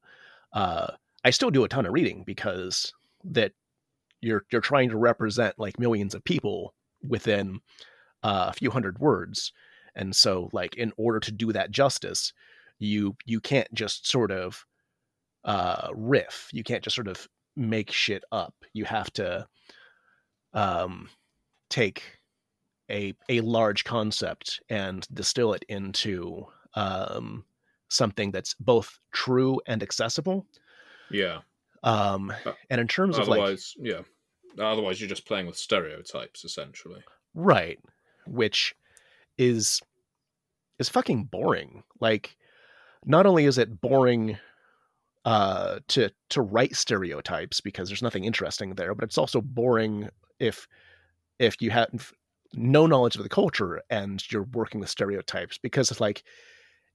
I still do a ton of reading because that you're you're trying to represent like millions of people within uh, a few hundred words, and so like in order to do that justice, you you can't just sort of uh, riff. You can't just sort of make shit up. You have to um, take a a large concept and distill it into um, something that's both true and accessible. Yeah. Um, Uh, and in terms of like Otherwise, yeah. Otherwise, you're just playing with stereotypes, essentially. right, which is is fucking boring. Like, not only is it boring uh, to to write stereotypes because there's nothing interesting there, but it's also boring if if you have no knowledge of the culture and you're working with stereotypes because it's like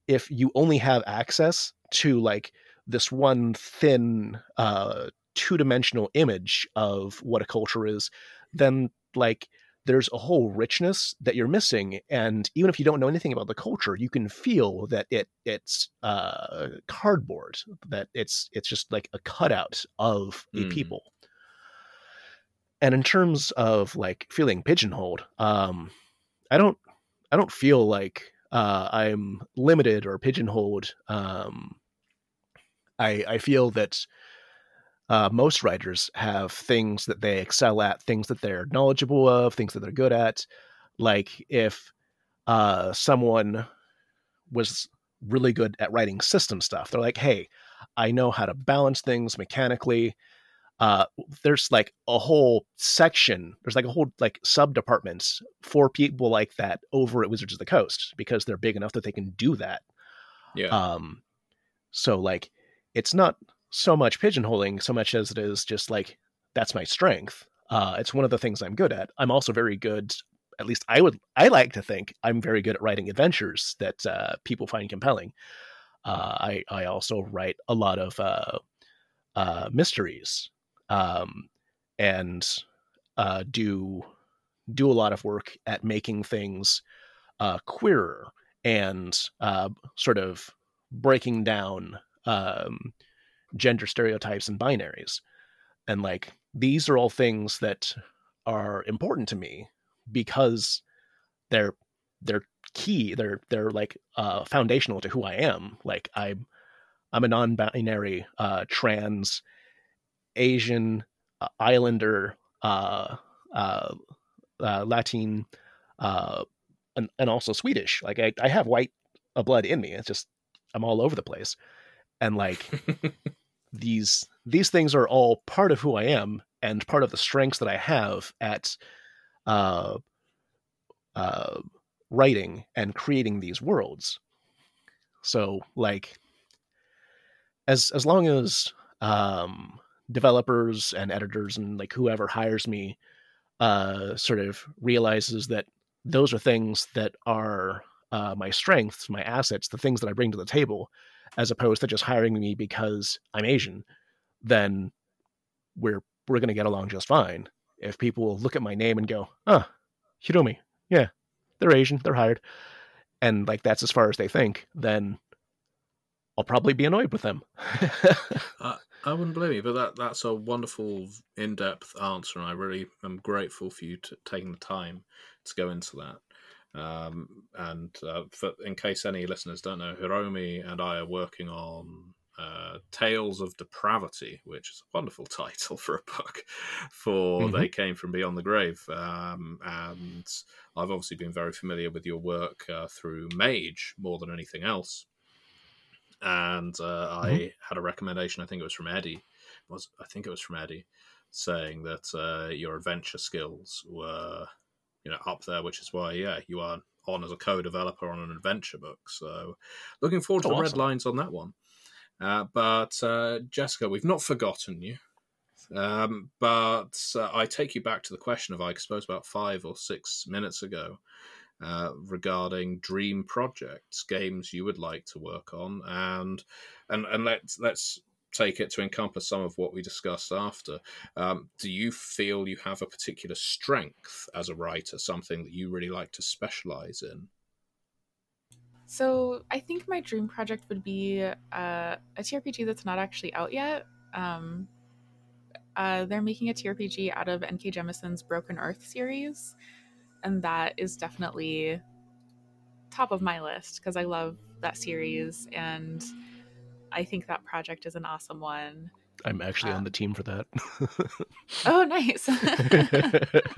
if you only have access to like this one thin uh two-dimensional image of what a culture is then like there's a whole richness that you're missing and even if you don't know anything about the culture you can feel that it it's uh cardboard that it's it's just like a cutout of a Mm. people and in terms of like feeling pigeonholed um i don't i don't feel like uh i'm limited or pigeonholed um i i feel that uh, most writers have things that they excel at, things that they're knowledgeable of, things that they're good at. Like if uh, someone was really good at writing system stuff, they're like, "Hey, I know how to balance things mechanically." Uh, there's like a whole section. There's like a whole like sub departments for people like that over at Wizards of the Coast because they're big enough that they can do that. Yeah. Um, so like, it's not so much pigeonholing so much as it is just like that's my strength. Uh, it's one of the things I'm good at. I'm also very good. At least I would. I like to think I'm very good at writing adventures that uh, people find compelling. Uh, I I also write a lot of uh, uh, mysteries um, and uh, do do a lot of work at making things uh, queerer and uh, sort of breaking down um, gender stereotypes and binaries. And like these are all things that are important to me because they're they're key. They're they're like uh, foundational to who I am. Like I'm I'm a non-binary uh, trans Asian uh, Islander uh, uh, uh, Latin uh, and, and also Swedish. Like I, I have white uh, blood in me. It's just I'm all over the place. And like these these things are all part of who I am and part of the strengths that I have at uh, uh, writing and creating these worlds. So like as as long as um, developers and editors and like whoever hires me uh, sort of realizes that those are things that are uh, my strengths, my assets, the things that I bring to the table, as opposed to just hiring me because I'm Asian, then we're we're going to get along just fine. If people look at my name and go, "Ah, Hiromi, yeah, they're Asian, they're hired," and like that's as far as they think, then I'll probably be annoyed with them. I wouldn't blame you, but that that's a wonderful, in-depth answer, and I really am grateful for you to taking the time to go into that. Um, and uh, for, in case any listeners don't know, Hiromi and I are working on uh, Tales of Depravity, which is a wonderful title for a book. For Mhm. They Came from Beyond the Grave, um, and I've obviously been very familiar with your work uh, through Mage more than anything else. And uh, I had a recommendation. I think it was from Eddie. Was I think it was from Eddie saying that uh, your adventure skills were you know up there, which is why yeah you are on as a co-developer on an adventure book. So looking forward to Oh, the red lines on that one. Uh, but uh, Jessica, we've not forgotten you. Um, but uh, I take you back to the question of I suppose about five or six minutes ago uh, regarding dream projects, games you would like to work on, and and and let's let's take it to encompass some of what we discussed after. Um, do you feel you have a particular strength as a writer, something that you really like to specialize in? So I think my dream project would be uh, a TRPG that's not actually out yet. Um, uh, they're making a TRPG out of N.K. Jemisin's Broken Earth series, and that is definitely top of my list because I love that series and I think that project is an awesome one. I'm actually Um, on the team for that. Oh, nice.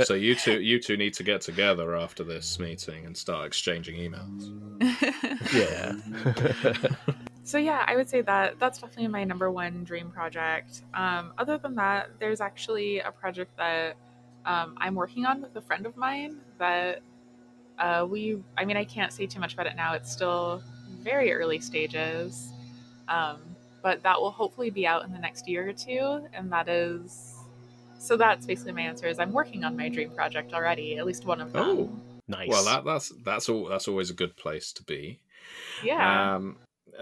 So you two, you two need to get together after this meeting and start exchanging emails. yeah. so yeah, I would say that that's definitely my number one dream project. Um, other than that, there's actually a project that um, I'm working on with a friend of mine that uh, we. I mean, I can't say too much about it now. It's still very early stages, um, but that will hopefully be out in the next year or two, and that is. So that's basically my answer. Is I'm working on my dream project already, at least one of them. Oh. nice. Well, that, that's that's all. That's always a good place to be. yeah. Um,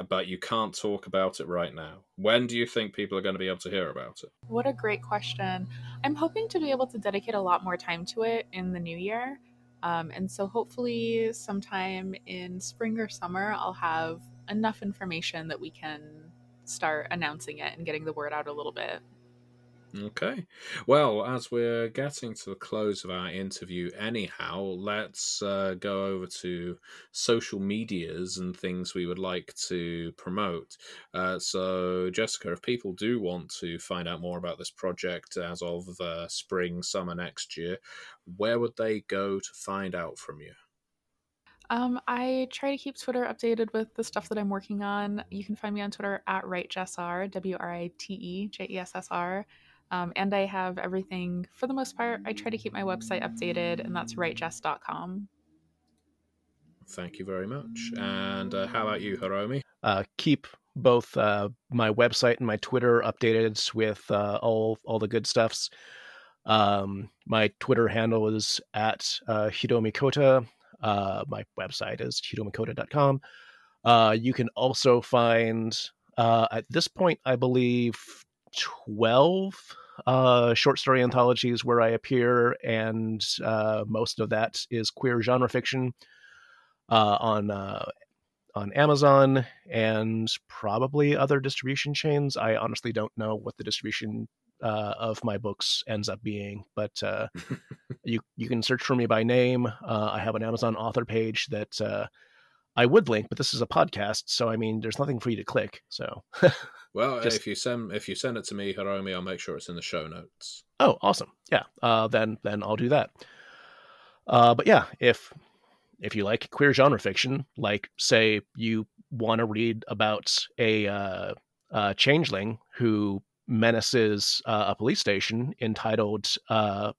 but you can't talk about it right now. When do you think people are going to be able to hear about it? What a great question. I'm hoping to be able to dedicate a lot more time to it in the new year. Um, and so hopefully, sometime in spring or summer, I'll have enough information that we can start announcing it and getting the word out a little bit. Okay. Well, as we're getting to the close of our interview, anyhow, let's uh, go over to social medias and things we would like to promote. Uh, so, Jessica, if people do want to find out more about this project as of uh, spring, summer next year, where would they go to find out from you? Um, I try to keep Twitter updated with the stuff that I'm working on. You can find me on Twitter at WriteJessR, W R I T E J E S S R. Um, and I have everything, for the most part, I try to keep my website updated, and that's writejess.com. Thank you very much. And uh, how about you, Hiromi? uh, keep both uh, my website and my Twitter updated with uh, all all the good stuffs. Um, my Twitter handle is at uh, Hiromi Cota. Uh, my website is hiromicota.com. Uh, you can also find uh, at this point, I believe, twelve uh, short story anthologies where I appear, and uh, most of that is queer genre fiction. Uh, on uh, on Amazon and probably other distribution chains. I honestly don't know what the distribution uh, of my books ends up being, but uh, you you can search for me by name. Uh, I have an Amazon author page that uh, I would link, but this is a podcast, so I mean, there's nothing for you to click. So, Well, Just- if you send if you send it to me, Hiromi, I'll make sure it's in the show notes. oh, awesome, yeah. Uh, then then I'll do that. Uh, but yeah, if if you like queer genre fiction, like say you want to read about a uh, uh, changeling who menaces uh, a police station entitled uh,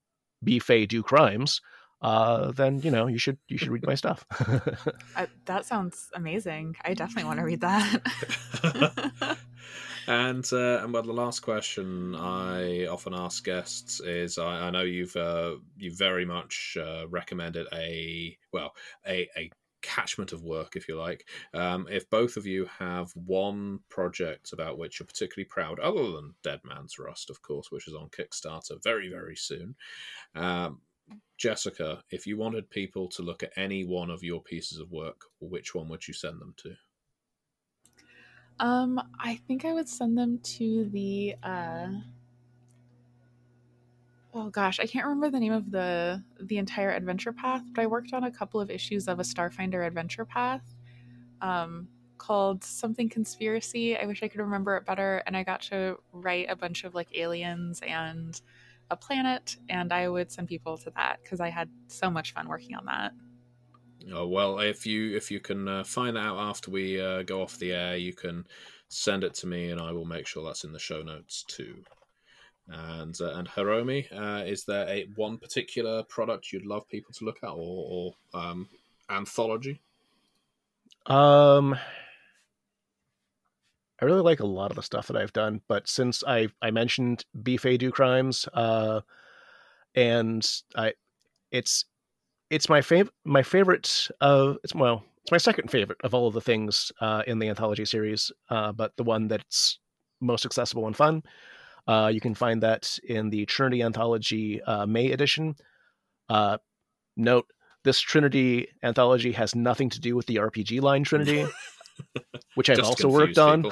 "Be Fey Do Crimes," uh, then you know you should you should read my stuff. Uh, that sounds amazing. I definitely want to read that. and uh, and well, the last question I often ask guests is: I, I know you've uh, you very much uh, recommended a well a a catchment of work, if you like. Um, if both of you have one project about which you're particularly proud, other than Dead Man's Rust, of course, which is on Kickstarter very very soon. Um, Jessica, if you wanted people to look at any one of your pieces of work, which one would you send them to? Um, I think I would send them to the uh Oh gosh, I can't remember the name of the the entire adventure path, but I worked on a couple of issues of a Starfinder adventure path um called something conspiracy. I wish I could remember it better and I got to write a bunch of like aliens and a planet and I would send people to that cuz I had so much fun working on that. Oh, well, if you if you can uh, find that out after we uh, go off the air, you can send it to me, and I will make sure that's in the show notes too. And uh, and Hiromi, uh, is there a one particular product you'd love people to look at, or, or um, anthology? Um, I really like a lot of the stuff that I've done, but since I I mentioned Be Fey Do Crimes, uh, and I, it's it's my favorite my favorite of it's well it's my second favorite of all of the things uh, in the anthology series, uh, but the one that's most accessible and fun. Uh, you can find that in the Trinity Anthology uh, May edition. Uh, note this Trinity anthology has nothing to do with the RPG line Trinity, which I've also worked on.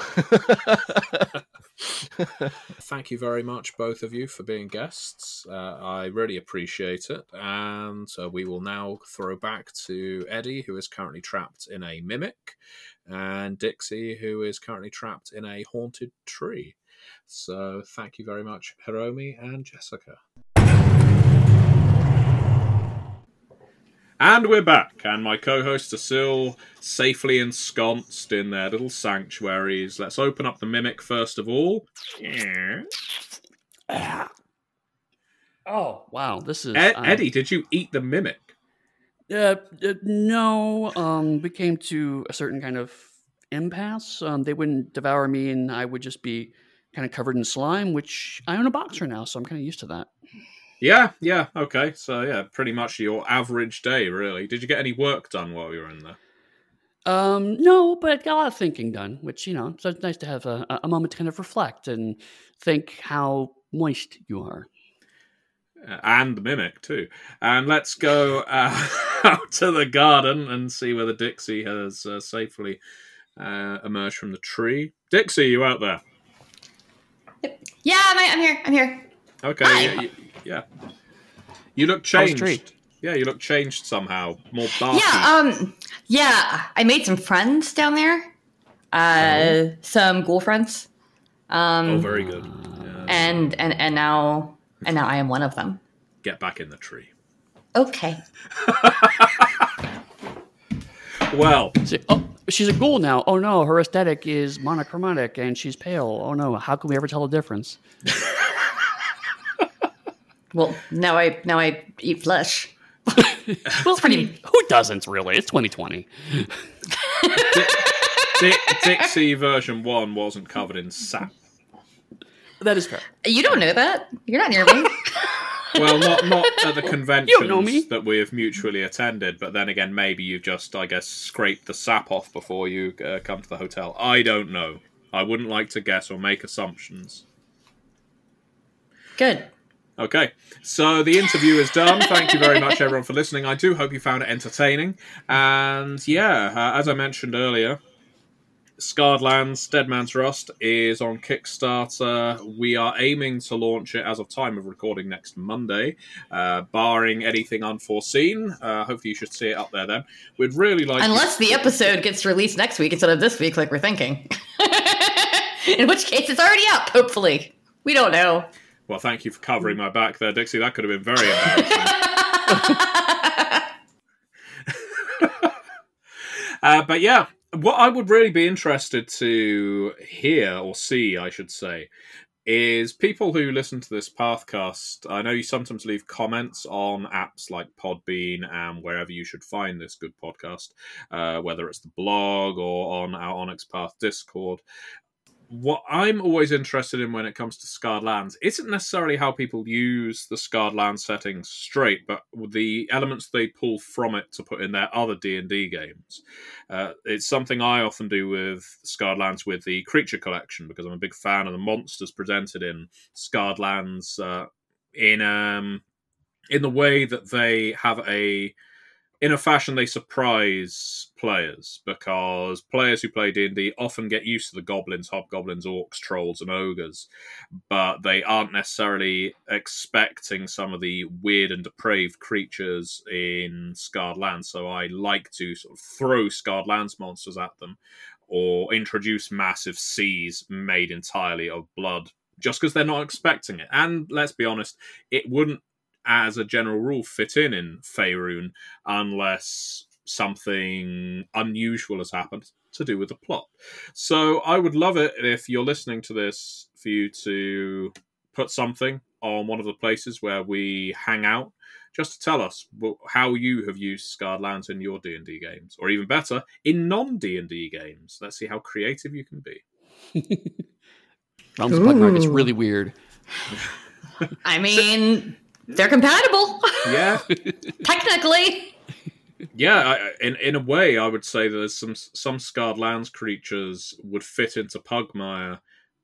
Thank you very much, both of you, for being guests. Uh, I really appreciate it. And uh, we will now throw back to Eddie, who is currently trapped in a mimic, and Dixie, who is currently trapped in a haunted tree. So thank you very much, Hiromi and Jessica. And we're back, and my co hosts are still safely ensconced in their little sanctuaries. Let's open up the mimic first of all. Oh wow, this is Ed- uh, Eddie, did you eat the mimic? Uh, uh, no, um, we came to a certain kind of impasse. Um, they wouldn't devour me, and I would just be kind of covered in slime, which I own a boxer now, so I'm kind of used to that. Yeah, yeah, okay. So, yeah, pretty much your average day, really. Did you get any work done while you were in there? Um, no, but I got a lot of thinking done, which you know, so it's nice to have a, a moment to kind of reflect and think how moist you are. Uh, and the mimic, too. And let's go uh, out to the garden and see whether Dixie has uh, safely uh, emerged from the tree. Dixie, you out there? Yeah, I'm, I'm here. I'm here. Okay, yeah, you, yeah. You look changed. Yeah, you look changed somehow. More dark. Yeah, um, yeah, I made some friends down there. Uh, some ghoul friends. Um, oh, very good. Yeah. and and and now and now I am one of them. Get back in the tree. Okay. Well, See, oh, she's a ghoul now. Oh no, her aesthetic is monochromatic and she's pale. Oh no, how can we ever tell the difference? Well, now I now I eat flesh. Well, I mean, who doesn't really? It's 2020. Di- Dixie version one wasn't covered in sap. That is fair. You don't know that. You're not near me. Well, not not at the You conventions don't know me. that we have mutually attended, but then again, maybe you've just, I guess, scraped the sap off before you uh, come to the hotel. I don't know. I wouldn't like to guess or make assumptions. Good. Okay, so the interview is done. Thank you very much, everyone, for listening. I do hope you found it entertaining. And yeah, uh, as I mentioned earlier, Scarred Lands Dead Man's Rust is on Kickstarter. We are aiming to launch it as of time of recording next Monday, uh, barring anything unforeseen. Uh, hopefully, you should see it up there then. We'd really like. Unless the episode gets released next week instead of this week, like we're thinking. In which case, it's already up. Hopefully, we don't know. Well, thank you for covering my back there, Dixie. That could have been very embarrassing. Uh, but yeah, what I would really be interested to hear or see, I should say, is people who listen to this Pathcast. I know you sometimes leave comments on apps like Podbean and wherever you should find this good podcast, uh, whether it's the blog or on our Onyx Path Discord. What I'm always interested in when it comes to Scarred Lands isn't necessarily how people use the Scarred Lands settings straight, but the elements they pull from it to put in their other D and D games. Uh, it's something I often do with Scarred Lands with the creature collection because I'm a big fan of the monsters presented in Scarred Lands uh, in um, in the way that they have a in a fashion they surprise players because players who play D&D often get used to the goblins, hobgoblins, orcs, trolls and ogres but they aren't necessarily expecting some of the weird and depraved creatures in Scarred Lands so I like to sort of throw Scarred Lands monsters at them or introduce massive seas made entirely of blood just because they're not expecting it. And let's be honest it wouldn't as a general rule fit in in Faerun unless something unusual has happened to do with the plot. So I would love it if you're listening to this for you to put something on one of the places where we hang out just to tell us how you have used Scarred Lands in your D&D games or even better in non-D&D games. Let's see how creative you can be. Realms of Pugmire gets Ooh. really weird. I mean, they're compatible Yeah. technically. Yeah, I, in in a way, I would say that there's some some scarred lands creatures would fit into Pugmire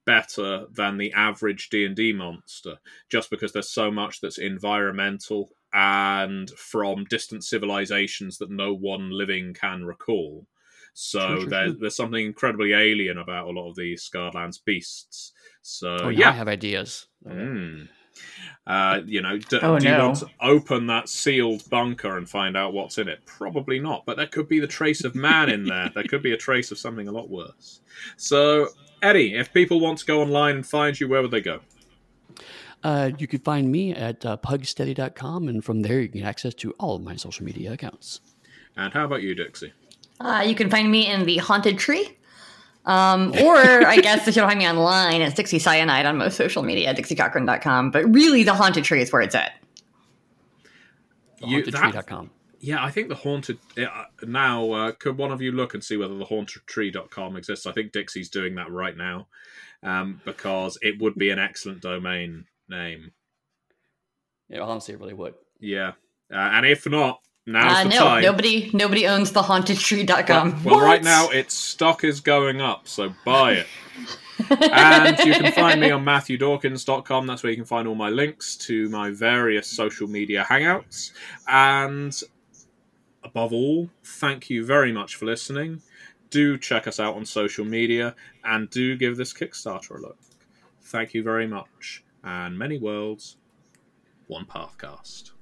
better than the average D and D monster, just because there's so much that's environmental and from distant civilizations that no one living can recall. So Sure, sure, there's there's something incredibly alien about a lot of these Scarred Lands beasts. So oh, now I have ideas. Mm. Uh, you know, d- Oh, do you want to open that sealed bunker and find out what's in it? Probably not, but there could be the trace of man in there. there could be a trace of something a lot worse. So, Eddie, if people want to go online and find you, where would they go? Uh, you can find me at uh, pugsteady.com, and from there you can get access to all of my social media accounts. And how about you, Dixie? Uh, you can find me in the Haunted Tree. Um, or I guess if you don't find me online, it's Dixie Cyanide on most social media, dixiecochran.com. But really, the Haunted Tree is where it's at. You- that- Hauntedtree.com. Yeah, I think the haunted uh, now. Uh, could one of you look and see whether the hauntedtree.com exists? I think Dixie's doing that right now um, because it would be an excellent domain name. Yeah, honestly, it really would. Yeah, uh, and if not, now's Uh, the no, time. nobody nobody owns the hauntedtree.com. Well, well, right now its stock is going up, so buy it. and you can find me on matthewdawkins.com. That's where you can find all my links to my various social media hangouts. And above all, thank you very much for listening. Do check us out on social media and do give this Kickstarter a look. Thank you very much. And many worlds, one Pathcast.